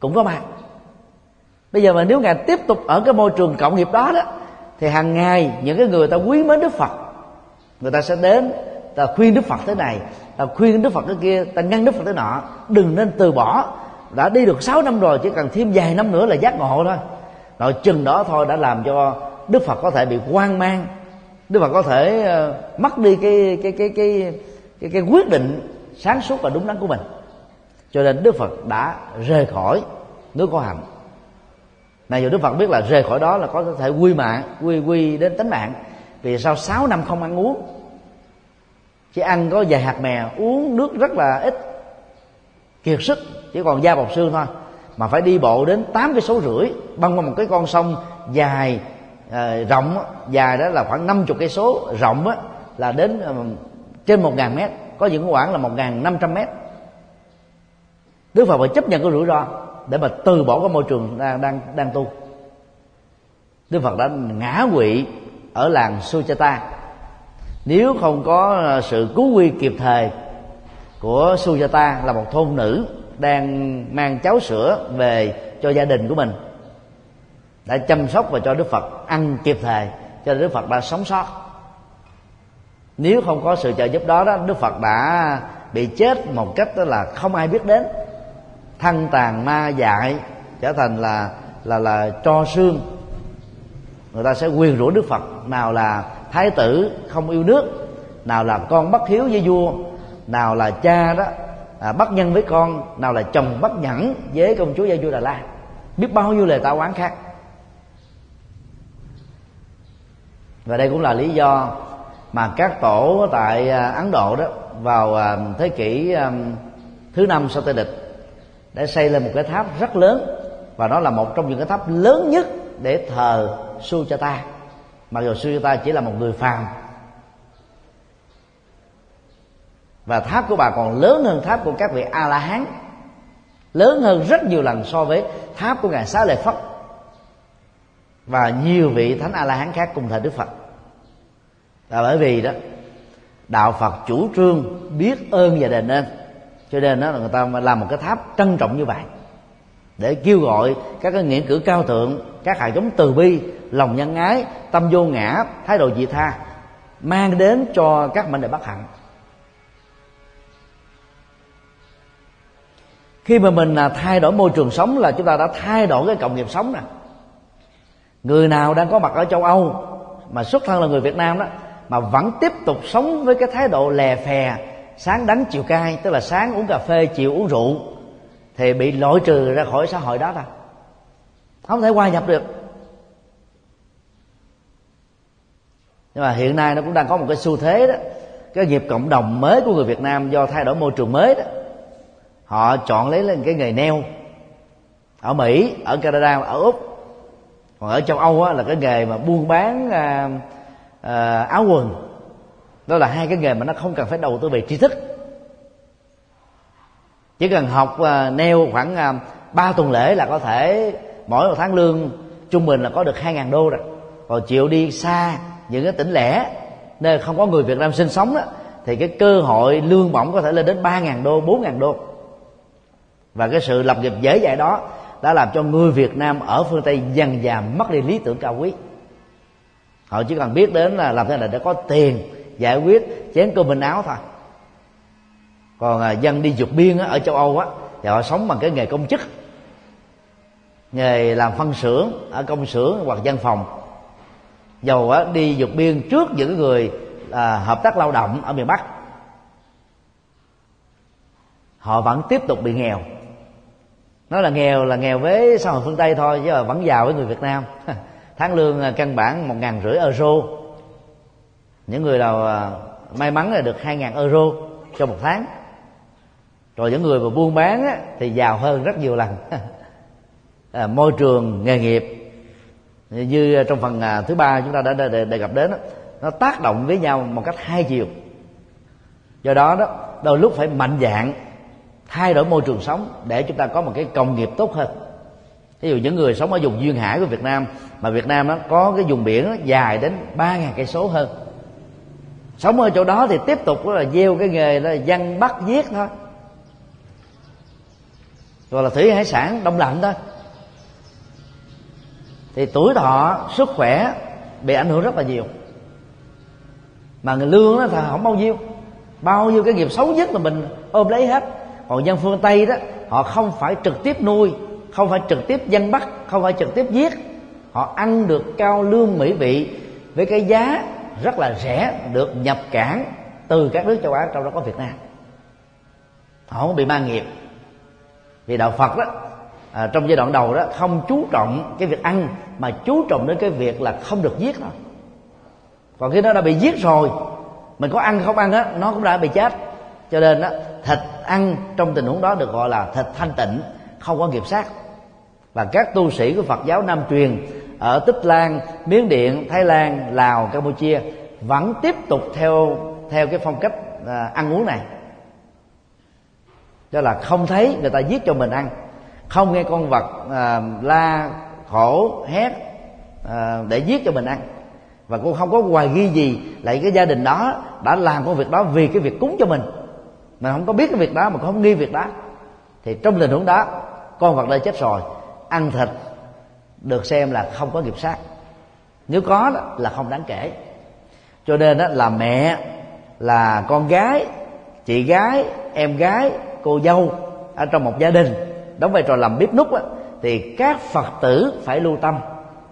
cũng có mặt. Bây giờ mà nếu ngài tiếp tục ở cái môi trường cộng nghiệp đó đó, thì hàng ngày những cái người ta quý mến đức phật, người ta sẽ đến ta khuyên đức phật thế này ta khuyên đức phật cái kia ta ngăn đức phật cái nọ đừng nên từ bỏ. Đã đi được 6 năm rồi chỉ cần thêm vài năm nữa là giác ngộ thôi. Rồi chừng đó thôi đã làm cho đức phật có thể bị hoang mang. Đức phật có thể uh, mất đi cái cái cái cái cái, cái quyết định sáng suốt và đúng đắn của mình. Cho nên đức phật đã rời khỏi nước có hạnh này giờ đức phật biết là rời khỏi đó là có thể quy mạng quy quy đến tính mạng vì sau 6 năm không ăn uống chỉ ăn có vài hạt mè uống nước rất là ít. Kiệt sức chỉ còn da bọc xương thôi. Mà phải đi bộ đến tám cái số rưỡi băng qua một cái con sông dài uh, rộng dài đó là khoảng năm chục cây số rộng đó, là đến uh, trên một ngàn mét. Có những khoảng là một ngàn năm trăm mét. Đức phật phải chấp nhận cái rủi ro để mà từ bỏ cái môi trường đang đang đang tu. Đức phật đã ngã quỵ ở làng Sujata nếu không có à, sự cứu quy kịp thời của Sujata là một thôn nữ đang mang cháo sữa về cho gia đình của mình, đã chăm sóc và cho Đức Phật ăn kịp thời, cho Đức Phật đã sống sót. Nếu không có sự trợ giúp đó đó, Đức Phật đã bị chết một cách đó là không ai biết đến. Thân tàn ma dại trở thành là là là cho xương. Người ta sẽ quyền rủa đức phật, nào là thái tử không yêu nước nào là con bất hiếu với vua nào là cha đó à, bất nhân với con nào là chồng bất nhẫn với công chúa gia vua đà la. Biết bao nhiêu lời tạo oán khác. Và đây cũng là lý do mà các tổ tại à, ấn độ đó vào à, thế kỷ à, thứ năm sau tây địch đã xây lên một cái tháp rất lớn và nó là một trong những cái tháp lớn nhất để thờ Sujata mặc dù ta chỉ là một người phàm. Và tháp của bà còn lớn hơn tháp của các vị a la hán lớn hơn rất nhiều lần so với tháp của ngài xá lợi phất. Và nhiều vị thánh a la hán khác cùng thời đức phật. Là bởi vì đó, đạo phật chủ trương biết ơn và đền ơn. Cho nên đó là người ta làm một cái tháp trân trọng như vậy. Để kêu gọi các cái nghĩa cử cao thượng, các hạt giống từ bi lòng nhân ái, tâm vô ngã, thái độ dị tha, mang đến cho các mệnh đề bất hạnh. Khi mà mình là thay đổi môi trường sống là chúng ta đã thay đổi cái cộng nghiệp sống nè. Người nào đang có mặt ở châu âu mà xuất thân là người việt nam đó, mà vẫn tiếp tục sống với cái thái độ lè phè, sáng đánh chiều cay, tức là sáng uống cà phê, chiều uống rượu, thì bị loại trừ ra khỏi xã hội đó thôi không thể hòa nhập được. Nhưng mà hiện nay nó cũng đang có một cái xu thế đó. Cái nghiệp cộng đồng mới của người Việt Nam do thay đổi môi trường mới đó. Họ chọn lấy lên cái nghề neo. Ở Mỹ ở Canada ở Úc. Còn ở châu Âu á, là cái nghề mà buôn bán à, à, áo quần. Đó là hai cái nghề mà nó không cần phải đầu tư về tri thức. Chỉ cần học à, neo khoảng à, 3 tuần lễ là có thể mỗi một tháng lương trung bình là có được hai ngàn đô rồi. Còn chịu đi xa những cái tỉnh lẻ, nơi không có người Việt Nam sinh sống đó thì cái cơ hội lương bổng có thể lên đến ba ngàn đô, bốn ngàn đô. Và cái sự lập nghiệp dễ dàng đó đã làm cho người Việt Nam ở phương Tây dần dà mất đi lý tưởng cao quý. Họ chỉ cần biết đến là làm thế nào để có tiền giải quyết, chén cơm bình áo thôi. Còn à, dân đi vượt biên ở châu âu á, thì họ sống bằng cái nghề công chức, nghề làm phân xưởng, ở công xưởng hoặc văn phòng dầu á, đi vượt biên trước những người à, hợp tác lao động ở miền bắc. Họ vẫn tiếp tục bị nghèo. Nói là nghèo là nghèo với xã hội phương tây thôi chứ là vẫn giàu với người việt nam. <laughs> Tháng lương à, căn bản một ngàn rưỡi euro. Những người nào à, may mắn là được hai ngàn euro cho một tháng. Rồi những người mà buôn bán á, thì giàu hơn rất nhiều lần. <laughs> À, môi trường nghề nghiệp như à, trong phần à, thứ ba chúng ta đã đề, đề cập đến đó, nó tác động với nhau một cách hai chiều. Do đó đó đôi lúc phải mạnh dạng thay đổi môi trường sống để chúng ta có một cái công nghiệp tốt hơn. Ví dụ những người sống ở vùng duyên hải của Việt Nam mà Việt Nam nó có cái vùng biển dài đến ba ngàn cây số hơn. Sống ở chỗ đó thì tiếp tục là gieo cái nghề là dân bắt giết thôi. Gọi là thủy hải sản đông lạnh thôi thì tuổi thọ sức khỏe bị ảnh hưởng rất là nhiều. Mà người lương đó thì không bao nhiêu. Bao nhiêu cái nghiệp xấu nhất là mình ôm lấy hết. Còn dân phương tây đó, họ không phải trực tiếp nuôi, không phải trực tiếp dân bắt, không phải trực tiếp giết. Họ ăn được cao lương mỹ vị với cái giá rất là rẻ, được nhập cảng từ các nước châu á, trong đó có việt nam. Họ không bị mang nghiệp. Vì đạo phật đó à, trong giai đoạn đầu đó không chú trọng cái việc ăn mà chú trọng đến cái việc là không được giết thôi. Còn khi nó đã bị giết rồi mình có ăn không ăn á nó cũng đã bị chết. Cho nên đó thịt ăn trong tình huống đó được gọi là thịt thanh tịnh không có nghiệp sát. Và các tu sĩ của Phật giáo Nam truyền ở Tích Lan, Miến Điện, Thái Lan, Lào, Campuchia vẫn tiếp tục theo theo cái phong cách à, ăn uống này. Đó là không thấy người ta giết cho mình ăn không nghe con vật à, la khổ hét à, để giết cho mình ăn. Và cô không có hoài ghi gì lại cái gia đình đó đã làm công việc đó vì cái việc cúng cho mình. Mà không có biết cái việc đó mà không nghi việc đó. Thì trong tình huống đó con vật đã chết rồi ăn thịt được xem là không có nghiệp sát. Nếu có đó, là không đáng kể. Cho nên đó là mẹ là con gái chị gái em gái cô dâu ở trong một gia đình đóng vai trò làm bếp nút á, thì các phật tử phải lưu tâm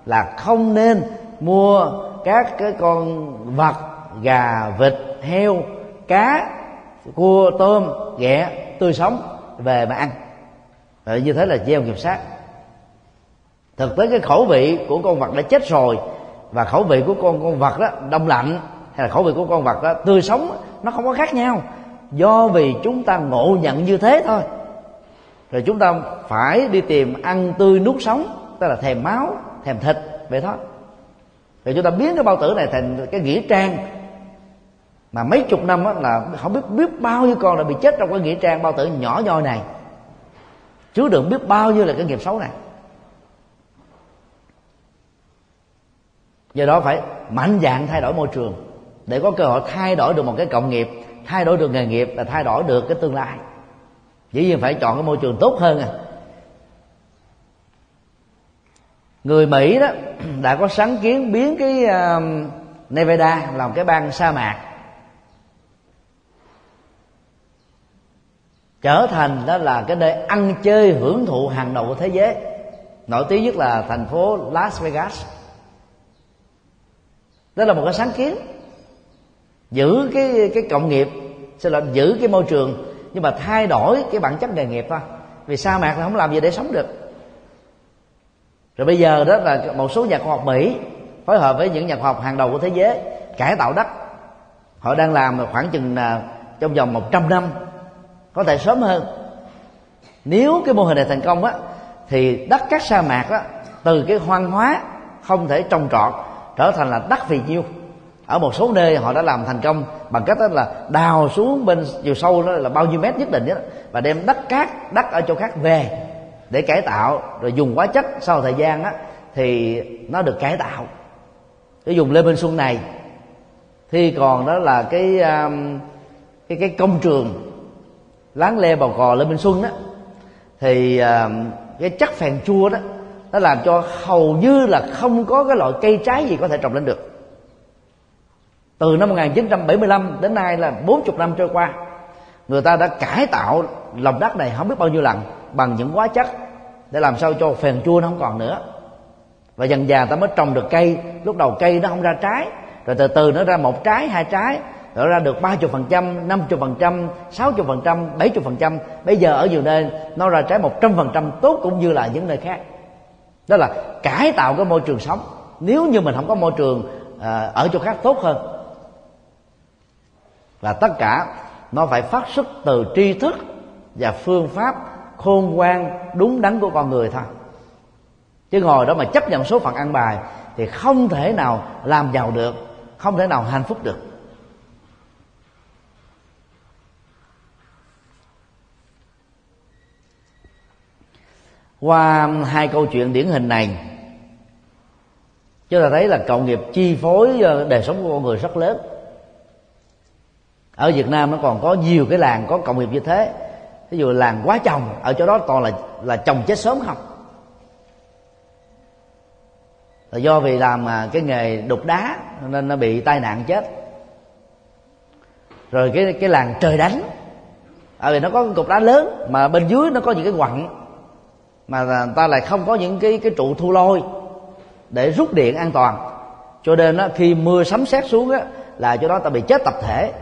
là không nên mua các cái con vật gà vịt heo cá cua tôm ghẹ tươi sống về mà ăn. Rồi như thế là gieo nghiệp sát. Thực tế cái khẩu vị của con vật đã chết rồi và khẩu vị của con con vật đó đông lạnh hay là khẩu vị của con vật đó tươi sống nó không có khác nhau. Do vì chúng ta ngộ nhận như thế thôi rồi chúng ta phải đi tìm ăn tươi nuốt sống tức là thèm máu thèm thịt vậy thôi. Rồi chúng ta biến cái bao tử này thành cái nghĩa trang. Mà mấy chục năm á, là không biết biết bao nhiêu con đã bị chết trong cái nghĩa trang bao tử nhỏ nhoi này. Chứa đựng biết bao nhiêu là cái nghiệp xấu này. Do đó phải mạnh dạng thay đổi môi trường để có cơ hội thay đổi được một cái cộng nghiệp thay đổi được nghề nghiệp và thay đổi được cái tương lai dĩ nhiên phải chọn cái môi trường tốt hơn à. Người mỹ đó <clears throat> đã có sáng kiến biến cái uh, nevada làm cái bang sa mạc. Trở thành đó là cái nơi ăn chơi hưởng thụ hàng đầu của thế giới. Nổi tiếng nhất là thành phố las vegas. Đó là một cái sáng kiến. Giữ cái cái cộng nghiệp sẽ là giữ cái môi trường nhưng mà thay đổi cái bản chất nghề nghiệp thôi. Vì sa mạc là không làm gì để sống được. Rồi bây giờ đó là một số nhà khoa học mỹ phối hợp với những nhà khoa học hàng đầu của thế giới cải tạo đất. Họ đang làm khoảng chừng là trong vòng 100 năm, có thể sớm hơn. Nếu cái mô hình này thành công á, thì đất các sa mạc đó từ cái hoang hóa không thể trồng trọt trở thành là đất phì nhiêu ở một số nơi họ đã làm thành công bằng cách đó là đào xuống bên chiều sâu đó là bao nhiêu mét nhất định đó, và đem đất cát, đất ở chỗ khác về để cải tạo, rồi dùng hóa chất sau thời gian đó thì nó được cải tạo. Cái dùng lê minh xuân này thì còn đó là cái um, cái cái công trường láng le bầu cò lê minh xuân đó. Thì um, cái chất phèn chua đó, nó làm cho hầu như là không có cái loại cây trái gì có thể trồng lên được từ năm 1975 đến nay là 40 năm trôi qua người ta đã cải tạo lòng đất này không biết bao nhiêu lần bằng những hóa chất để làm sao cho phèn chua nó không còn nữa. Và dần dà ta mới trồng được cây. Lúc đầu cây nó không ra trái rồi từ từ nó ra một trái hai trái rồi ra được ba chục phần trăm năm chục phần trăm sáu chục phần trăm bảy chục phần trăm. Bây giờ ở nhiều nơi nó ra trái một trăm phần trăm tốt cũng như là những nơi khác. Đó là cải tạo cái môi trường sống. Nếu như mình không có môi trường à, ở chỗ khác tốt hơn và tất cả nó phải phát xuất từ tri thức và phương pháp khôn ngoan, đúng đắn của con người thôi. Chứ ngồi đó mà chấp nhận số phận ăn bài thì không thể nào làm giàu được, không thể nào hạnh phúc được. Qua hai câu chuyện điển hình này, chúng ta thấy là cộng nghiệp chi phối ờ, đời sống của con người rất lớn ở Việt Nam nó còn có nhiều cái làng có cộng nghiệp như thế. Ví dụ làng quá chồng ở chỗ đó toàn là là chồng chết sớm không? Là do vì làm à, cái nghề đục đá nên nó bị tai nạn chết. Rồi cái cái làng trời đánh ở vì nó có cục đá lớn mà bên dưới nó có những cái quặng mà người ta lại không có những cái cái trụ thu lôi để rút điện an toàn. Cho nên đó, khi mưa sấm sét xuống á là chỗ đó ta bị chết tập thể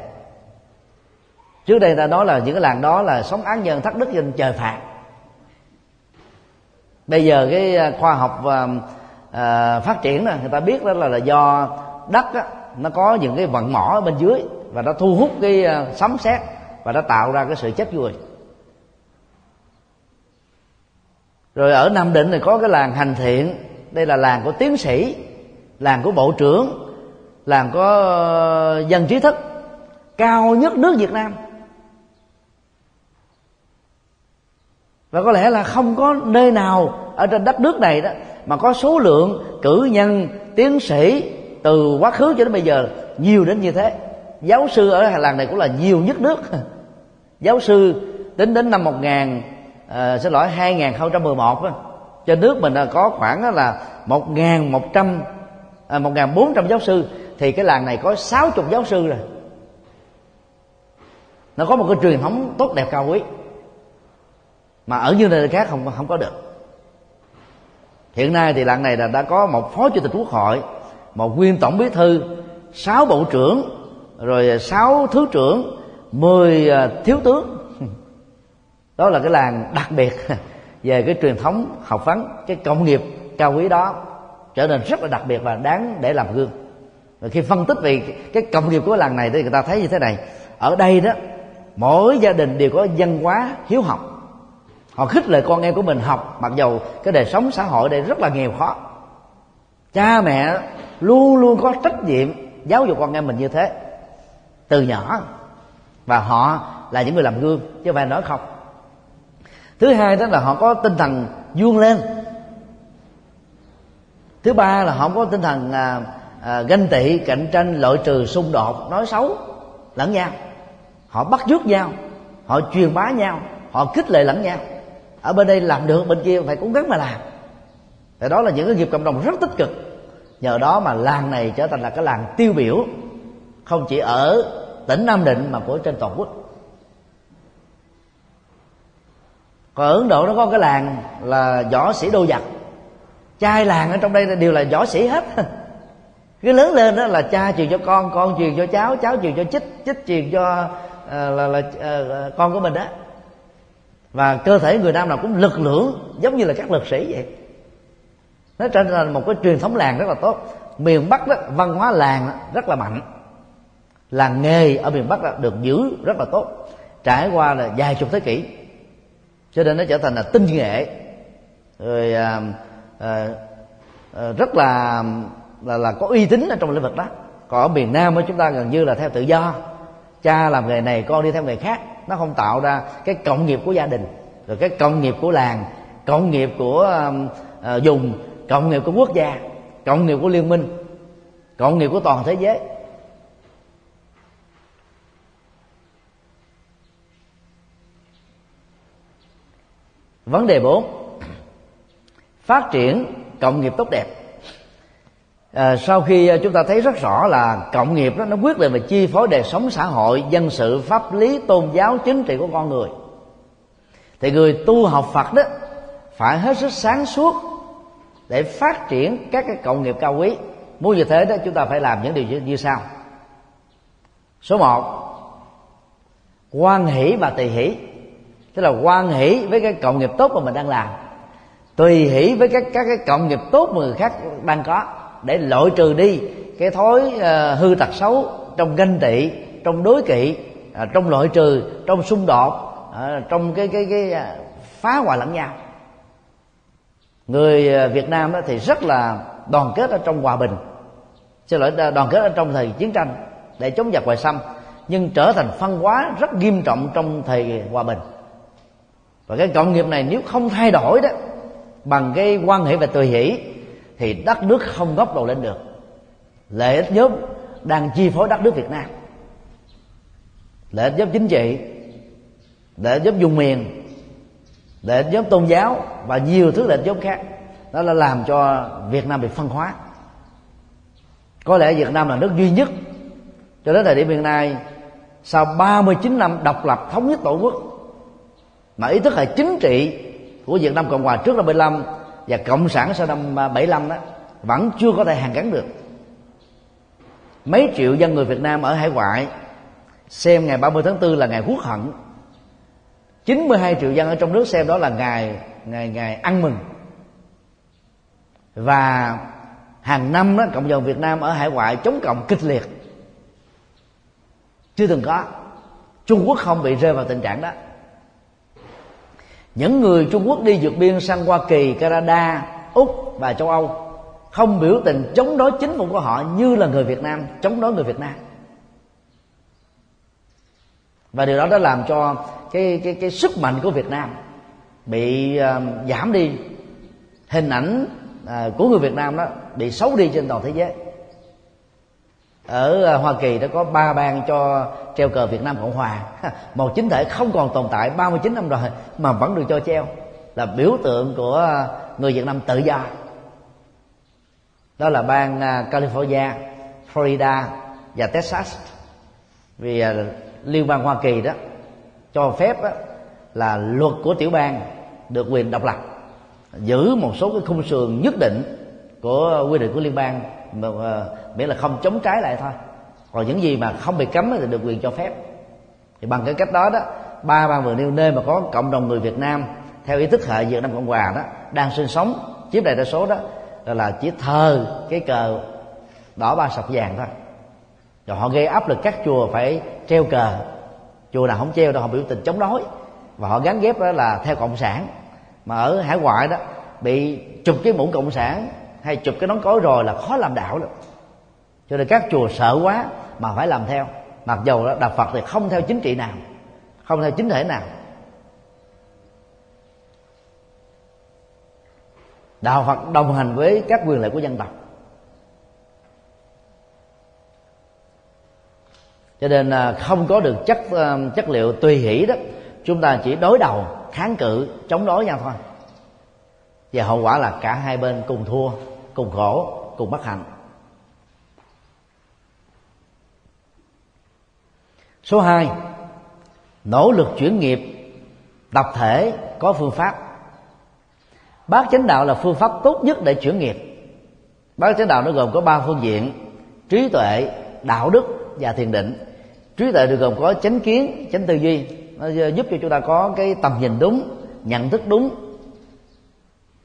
trước đây ta nói là những cái làng đó là sống án nhân thất đức dân trời phạt. Bây giờ cái à, khoa học và à, phát triển này, người ta biết đó là, là do đất đó, nó có những cái vận mỏ ở bên dưới và nó thu hút cái à, sấm sét và nó tạo ra cái sự chết vui rồi ở nam định thì có cái làng hành thiện đây là làng của tiến sĩ làng của bộ trưởng làng có à, dân trí thức cao nhất nước việt nam. Và có lẽ là không có nơi nào ở trên đất nước này đó mà có số lượng cử nhân tiến sĩ từ quá khứ cho đến bây giờ nhiều đến như thế. Giáo sư ở làng này cũng là nhiều nhất nước. <laughs> Giáo sư tính đến năm 1000 à, ờ, xin lỗi 2011 đó, cho nước mình có khoảng là 1.100 à, 1.400 giáo sư thì cái làng này có 60 giáo sư rồi. Nó có một cái truyền thống tốt đẹp cao quý mà ở như nơi khác không không có được. Hiện nay thì làng này là đã có một phó chủ tịch quốc hội, một nguyên tổng bí thư, sáu bộ trưởng, rồi sáu thứ trưởng, mười à, thiếu tướng. <laughs> Đó là cái làng đặc biệt <laughs> về cái truyền thống học vấn, cái công nghiệp cao quý đó trở nên rất là đặc biệt và đáng để làm gương. Và khi phân tích về cái công nghiệp của làng này thì người ta thấy như thế này. Ở đây đó, mỗi gia đình đều có văn hóa hiếu học họ khích lệ con em của mình học mặc dầu cái đời sống xã hội đây rất là nghèo khó. Cha mẹ luôn luôn có trách nhiệm giáo dục con em mình như thế từ nhỏ. Và họ là những người làm gương chứ không phải nói không. Thứ hai đó là họ có tinh thần vươn lên. Thứ ba là họ có tinh thần à, à, ganh tị cạnh tranh loại trừ xung đột nói xấu lẫn nhau. Họ bắt chước nhau họ truyền bá nhau họ khích lệ lẫn nhau ở bên đây làm được bên kia phải cố gắng mà làm. Thì đó là những cái nghiệp cộng đồng rất tích cực. Nhờ đó mà làng này trở thành là cái làng tiêu biểu không chỉ ở tỉnh nam định mà của trên toàn quốc. Còn ở ấn độ nó có cái làng là võ sĩ đô vật trai làng ở trong đây đều là võ sĩ hết. <laughs> Cái lớn lên đó là cha truyền cho con con truyền cho cháu cháu truyền cho chích chích truyền cho uh, là, là uh, con của mình đó và cơ thể người nam nào cũng lực lưỡng giống như là các lực sĩ vậy. Nó trở thành một cái truyền thống làng rất là tốt. Miền bắc đó văn hóa làng đó, rất là mạnh. Làng nghề ở miền bắc đó, được giữ rất là tốt. Trải qua là vài chục thế kỷ cho nên nó trở thành là tinh nghệ. Rồi à, à, à, rất là là là có uy tín ở trong lĩnh vực đó. Còn ở miền nam của chúng ta gần như là theo tự do. Cha làm nghề này con đi theo nghề khác nó không tạo ra cái cộng nghiệp của gia đình rồi cái cộng nghiệp của làng cộng nghiệp của um, ờ, uh, dùng cộng nghiệp của quốc gia cộng nghiệp của liên minh cộng nghiệp của toàn thế giới. Vấn đề 4 phát triển cộng nghiệp tốt đẹp à, sau khi à, chúng ta thấy rất rõ là cộng nghiệp đó nó quyết định về chi phối đời sống xã hội dân sự pháp lý tôn giáo chính trị của con người. Thì người tu học phật đó phải hết sức sáng suốt để phát triển các cái cộng nghiệp cao quý. Muốn như thế đó chúng ta phải làm những điều như, như sau. Số một quan hỷ và tùy hỷ. Tức là quan hỷ với cái cộng nghiệp tốt mà mình đang làm. Tùy hỷ với các các cái cộng nghiệp tốt mà người khác đang có để loại trừ đi cái thói ờ, hư tật xấu trong ganh tị, trong đối kỵ ờ, trong loại trừ, trong xung đột ờ, trong cái cái cái phá hoại lẫn nhau. Người Việt Nam đó thì rất là đoàn kết ở trong hòa bình. Xin lỗi đoàn kết ở trong thời chiến tranh để chống giặc ngoại xâm, nhưng trở thành phân hóa rất nghiêm trọng trong thời hòa bình. Và cái cộng nghiệp này nếu không thay đổi đó, bằng cái quan hệ về tùy hỷ thì đất nước không góc đầu lên được. Lợi ích nhóm đang chi phối đất nước việt nam. Lợi ích nhóm chính trị, lợi ích nhóm vùng miền, lợi ích nhóm tôn giáo và nhiều thứ lợi ích nhóm khác. Đó là làm cho việt nam bị phân hóa. Có lẽ việt nam là nước duy nhất cho đến thời điểm hiện nay sau 39 năm độc lập thống nhất tổ quốc mà ý thức hệ chính trị của Việt Nam Cộng Hòa trước năm 75 và cộng sản sau năm 75 đó, vẫn chưa có thể hàn gắn được. Mấy triệu dân người Việt Nam ở hải ngoại, xem ngày 30 tháng 4 là ngày quốc hận. 92 triệu dân ở trong nước xem đó là ngày ngày ngày ăn mừng. Và hàng năm đó, cộng đồng Việt Nam ở hải ngoại chống cộng kịch liệt. Chưa từng có. Trung Quốc không bị rơi vào tình trạng đó những người Trung Quốc đi vượt biên sang Hoa Kỳ, Canada, Úc và châu Âu không biểu tình chống đối chính phủ của họ như là người Việt Nam chống đối người Việt Nam. Và điều đó đã làm cho cái cái cái sức mạnh của Việt Nam bị uh, giảm đi. Hình ảnh uh, của người Việt Nam đó bị xấu đi trên toàn thế giới ở à, Hoa Kỳ đã có ba bang cho treo cờ Việt Nam Cộng Hòa. Một chính thể không còn tồn tại 39 năm rồi mà vẫn được cho treo. Là biểu tượng của người Việt Nam tự do. Đó là bang à, California, Florida và Texas. Vì à, liên bang Hoa Kỳ đó cho phép đó, là luật của tiểu bang được quyền độc lập giữ một số cái khung sườn nhất định của quy định của liên bang mà, ờ, miễn là không chống trái lại thôi. Còn những gì mà không bị cấm thì được quyền cho phép. Thì bằng cái cách đó đó ba ba vừa nêu nơi mà có cộng đồng người Việt Nam theo ý thức hệ Việt Nam Cộng Hòa đó đang sinh sống chiếm đại đa số đó là chỉ thờ cái cờ đỏ ba sọc vàng thôi. Rồi họ gây áp lực các chùa phải treo cờ. Chùa nào không treo đâu họ biểu tình chống đối. Và họ gắn ghép đó là theo cộng sản. Mà ở hải ngoại đó bị chụp cái mũ cộng sản hay chụp cái nón cối rồi là khó làm đạo lắm. Cho nên các chùa sợ quá mà phải làm theo. Mặc dầu đó đạo phật thì không theo chính trị nào, không theo chính thể nào. Đạo phật đồng hành với các quyền lợi của dân tộc. Cho nên à, không có được chất à, chất liệu tùy hỷ đó, chúng ta chỉ đối đầu, kháng cự, chống đối nhau thôi và hậu quả là cả hai bên cùng thua, cùng khổ, cùng bất hạnh. Số 2 nỗ lực chuyển nghiệp, tập thể, có phương pháp. Bát chánh đạo là phương pháp tốt nhất để chuyển nghiệp. Bát chánh đạo nó gồm có ba phương diện, trí tuệ, đạo đức và thiền định. Trí tuệ được gồm có chánh kiến, chánh tư duy. Nó giúp cho chúng ta có cái tầm nhìn đúng, nhận thức đúng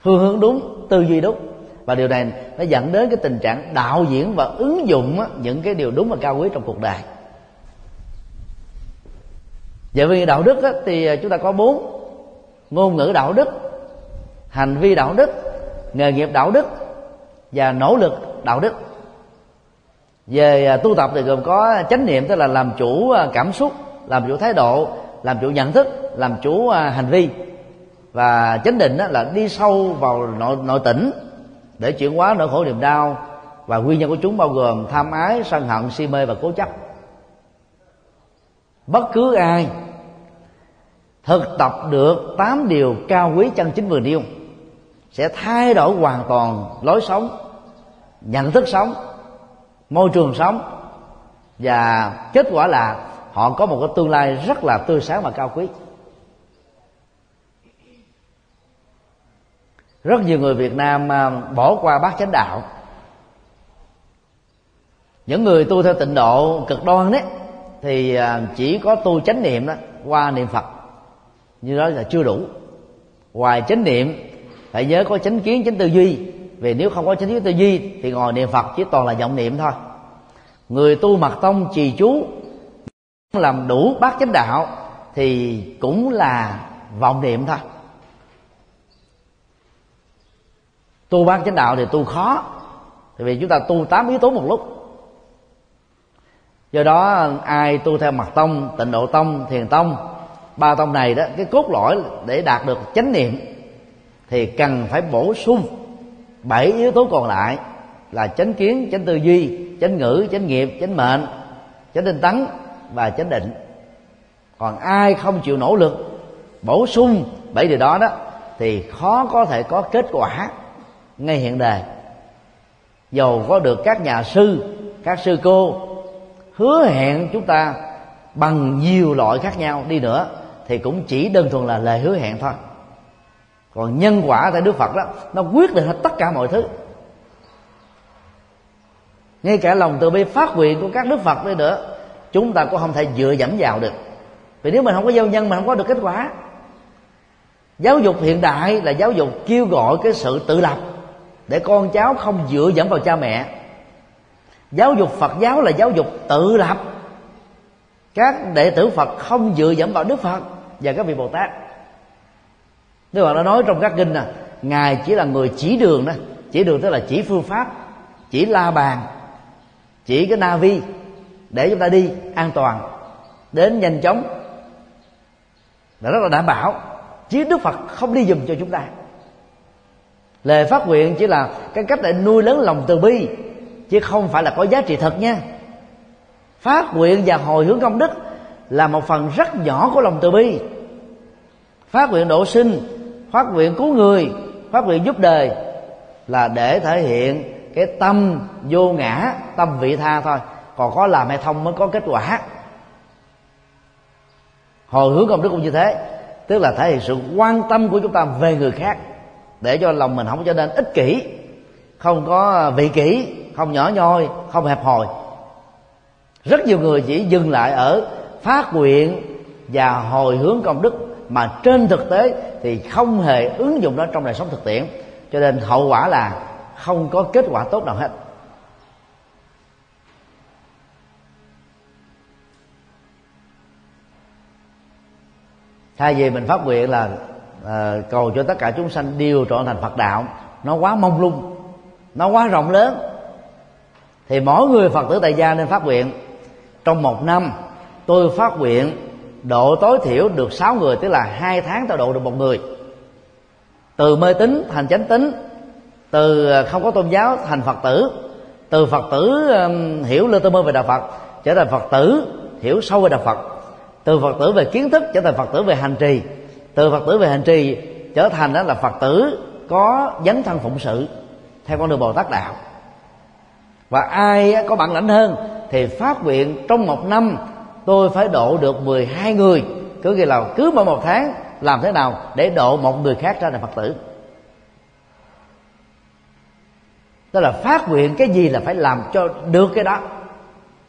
phương hướng đúng, tư duy đúng. Và điều này nó dẫn đến cái tình trạng đạo diễn và ứng dụng những cái điều đúng và cao quý trong cuộc đời. Vậy vì đạo đức thì à, chúng ta có bốn ngôn ngữ đạo đức, hành vi đạo đức, nghề nghiệp đạo đức và nỗ lực đạo đức. Về à, tu tập thì gồm có chánh niệm, tức là làm chủ à, cảm xúc, làm chủ thái độ, làm chủ nhận thức, làm chủ hành vi và chánh định là đi sâu vào nội nội tỉnh để chuyển hóa nỗi khổ niềm đau. Và nguyên nhân của chúng bao gồm tham ái, sân hận, si mê và cố chấp. Bất cứ ai thực tập được tám điều cao quý chân chính vừa nêu sẽ thay đổi hoàn toàn lối sống, nhận thức sống, môi trường sống. Và kết quả là họ có một cái tương lai rất là tươi sáng và cao quý. Rất nhiều người Việt Nam à, bỏ qua bát chánh đạo. Những người tu theo tịnh độ cực đoan đấy, thì à, chỉ có tu chánh niệm đó, qua niệm Phật. Như đó là chưa đủ. Ngoài chánh niệm, phải nhớ có chánh kiến, chánh tư duy. Vì nếu không có chánh kiến, tư duy, thì ngồi niệm Phật chỉ toàn là vọng niệm thôi. Người tu mật tông, trì chú, làm đủ bát chánh đạo, thì cũng là vọng niệm thôi. Tu bát chánh đạo thì tu khó. Vì chúng ta tu tám yếu tố một lúc. Do đó, ai tu theo mật tông, tịnh độ tông, thiền tông, ba tông này đó, cái cốt lõi để đạt được chánh niệm thì cần phải bổ sung bảy yếu tố còn lại là chánh kiến, chánh tư duy, chánh ngữ, chánh nghiệp, chánh mệnh, chánh tinh tấn và chánh định. Còn ai không chịu nỗ lực bổ sung bảy điều đó đó thì khó có thể có kết quả ngay hiện đời dầu có được các nhà sư, các sư cô, hứa hẹn chúng ta bằng nhiều loại khác nhau đi nữa thì cũng chỉ đơn thuần là lời hứa hẹn thôi. Còn nhân quả tại đức phật đó, nó quyết định hết tất cả mọi thứ. Ngay cả lòng từ bi phát nguyện của các đức phật đi nữa, chúng ta cũng không thể dựa dẫm vào được. Vì nếu mình không có giao nhân, mình không có được kết quả. Giáo dục hiện đại là giáo dục kêu gọi cái sự tự lập để con cháu không dựa dẫm vào cha mẹ. Giáo dục phật giáo là giáo dục tự lập. Các đệ tử phật không dựa dẫm vào đức phật và các vị bồ tát. Đức phật đã nói trong các kinh nè, ngài chỉ là người chỉ đường đó. Chỉ đường tức là chỉ phương pháp, chỉ la bàn, chỉ cái navi để chúng ta đi an toàn, đến nhanh chóng. Là rất là đảm bảo. Chứ đức phật không đi dùm cho chúng ta lời phát nguyện chỉ là cái cách để nuôi lớn lòng từ bi, chứ không phải là có giá trị thật nha. Phát nguyện và hồi hướng công đức là một phần rất nhỏ của lòng từ bi. Phát nguyện độ sinh, phát nguyện cứu người, phát nguyện giúp đời là để thể hiện cái tâm vô ngã, tâm vị tha thôi. Còn có làm hay không mới có kết quả. Hồi hướng công đức cũng như thế, tức là thể hiện sự quan tâm của chúng ta về người khác để cho lòng mình không trở nên ích kỷ. Không có à, vị kỷ, không nhỏ nhoi, không hẹp hòi. Rất nhiều người chỉ dừng lại ở phát nguyện và hồi hướng công đức. Mà trên thực tế thì không hề ứng dụng nó trong đời sống thực tiễn. Cho nên hậu quả là không có kết quả tốt nào hết. Thay vì mình phát nguyện là à, cầu cho tất cả chúng sanh đều trọn thành phật đạo. Nó quá mông lung nó quá rộng lớn. Thì mỗi người phật tử tại gia nên phát nguyện. Trong một năm tôi phát nguyện độ tối thiểu được sáu người tức là hai tháng tôi độ được một người. Từ mê tín thành chánh tín từ ờ, không có tôn giáo thành phật tử từ phật tử um, hiểu lơ tơ mơ về đạo phật trở thành phật tử hiểu sâu về đạo phật từ phật tử về kiến thức trở thành phật tử về hành trì từ phật tử về hành trì, trở thành đó là phật tử có dấn thân phụng sự theo con đường bồ tát đạo. Và ai có bản lãnh hơn thì phát nguyện trong một năm tôi phải độ được 12 người. Cứ ghi là cứ mỗi một tháng làm thế nào để độ một người khác ra thành phật tử. Tức là phát nguyện cái gì là phải làm cho được cái đó.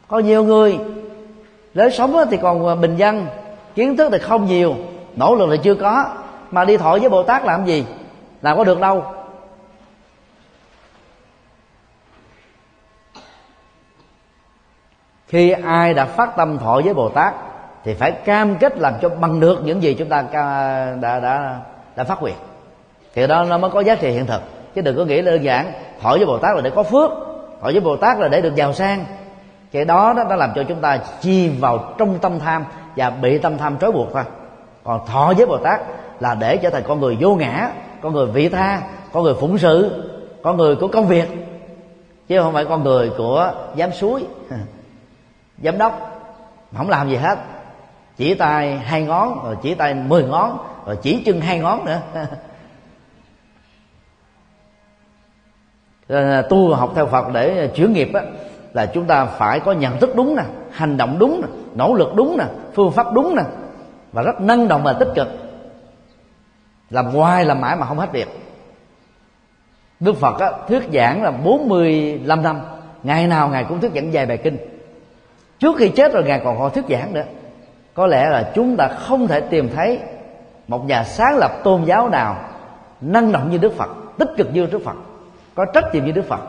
Có nhiều người, lối sống thì còn bình dân, kiến thức thì không nhiều nỗ lực là chưa có. Mà đi thọ với bồ tát làm gì? Làm có được đâu. Khi ai đã phát tâm thọ với bồ tát, thì phải cam kết làm cho bằng được những gì chúng ta đã đã đã phát nguyện. Thì đó, nó mới có giá trị hiện thực. Chứ đừng có nghĩ đơn giản thọ với bồ tát là để có phước thọ với bồ tát là để được giàu sang. Cái đó, nó làm cho chúng ta chìm vào trong tâm tham và bị tâm tham trói buộc thôi còn thọ với bồ tát là để trở thành con người vô ngã con người vị tha con người phụng sự con người của công việc. Chứ không phải con người của giám suối <laughs> giám đốc. Không làm gì hết. Chỉ tay hai ngón rồi chỉ tay mười ngón rồi chỉ chân hai ngón nữa. <laughs> Tu học theo phật để chuyển nghiệp á, là chúng ta phải có nhận thức đúng nè hành động đúng nè nỗ lực đúng nè phương pháp đúng nè và rất năng động và tích cực. Làm hoài làm mãi mà không hết việc. Đức Phật á, thuyết giảng là 45 năm. Ngày nào Ngài cũng thuyết giảng dài bài kinh. Trước khi chết rồi Ngài còn còn thuyết giảng nữa. Có lẽ là chúng ta không thể tìm thấy Một nhà sáng lập tôn giáo nào Năng động như Đức Phật Tích cực như Đức Phật Có trách nhiệm như Đức Phật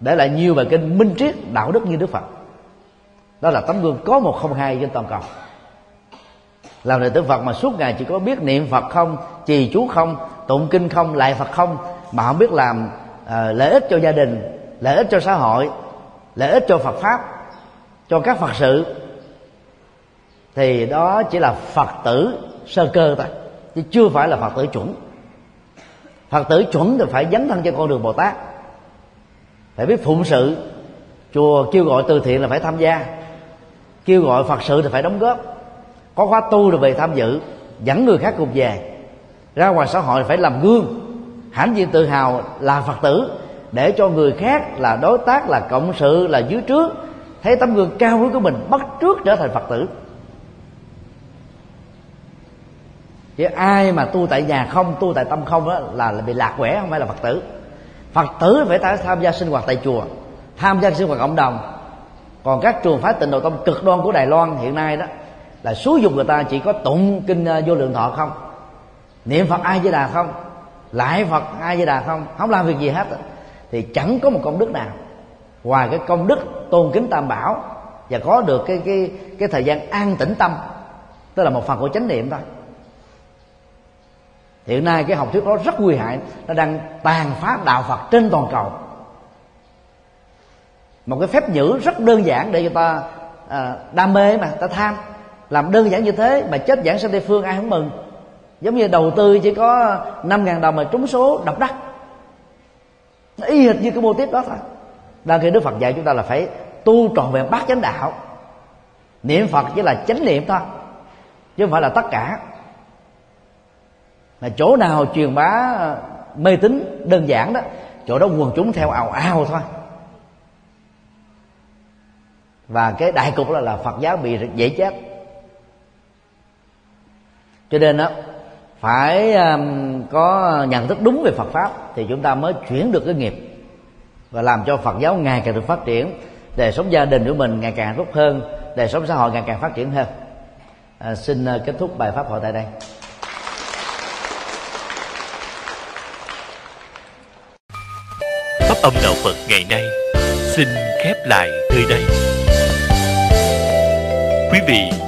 Để lại nhiều bài kinh minh triết đạo đức như Đức Phật. Đó là tấm gương có một không hai trên toàn cầu làm đệ tử phật mà suốt ngày chỉ có biết niệm phật không trì chú không tụng kinh không lại phật không mà không biết làm uh, lợi ích cho gia đình lợi ích cho xã hội lợi ích cho phật pháp cho các phật sự. Thì đó chỉ là phật tử sơ cơ thôi chứ chưa phải là phật tử chuẩn. Phật tử chuẩn thì phải dấn thân cho con đường bồ tát. Phải biết phụng sự. Chùa kêu gọi từ thiện là phải tham gia. Kêu gọi phật sự thì phải đóng góp có khóa tu rồi về tham dự dẫn người khác cùng về. Ra ngoài xã hội phải làm gương hãnh diện tự hào là phật tử để cho người khác là đối tác là cộng sự là dưới trước. Thấy tấm gương cao quý của mình bắt trước trở thành phật tử. Chứ ai mà tu tại nhà không tu tại tâm không đó là, là bị lạc quẻ không phải là phật tử. Phật tử phải tham gia sinh hoạt tại chùa tham gia sinh hoạt cộng đồng. Còn các trường phái tịnh độ tông cực đoan của đài loan hiện nay đó là số dùng người ta chỉ có tụng kinh à, vô lượng thọ không? Niệm phật ai với đà không? Lại phật ai với đà không? Không làm việc gì hết. Thì chẳng có một công đức nào. Ngoài cái công đức tôn kính tam bảo và có được cái cái cái thời gian an tĩnh tâm tức là một phần của chánh niệm thôi. Hiện nay cái học thuyết đó rất nguy hại. Nó đang tàn phá đạo phật trên toàn cầu. Một cái phép nhữ rất đơn giản để cho ta à, đam mê mà ta tham làm đơn giản như thế mà chết giảng sanh tây phương ai không mừng. Giống như đầu tư chỉ có năm ngàn đồng mà trúng số độc đắc. Nó y hệt như cái mô tiếp đó thôi. Đang khi đức phật dạy chúng ta là phải tu trọn vẹn bát chánh đạo. Niệm phật chỉ là chánh niệm thôi, chứ không phải là tất cả. Mà chỗ nào truyền bá mê tín đơn giản đó, chỗ đó quần chúng theo ào ào thôi. Và cái đại cục là là phật giáo bị dễ chết cho nên đó phải um, có nhận thức đúng về Phật pháp thì chúng ta mới chuyển được cái nghiệp và làm cho Phật giáo ngày càng được phát triển đời sống gia đình của mình ngày càng tốt hơn đời sống xã hội ngày càng phát triển hơn. À, xin uh, kết thúc bài pháp hội tại đây. Pháp âm đạo Phật ngày nay xin khép lại nơi đây. Quý vị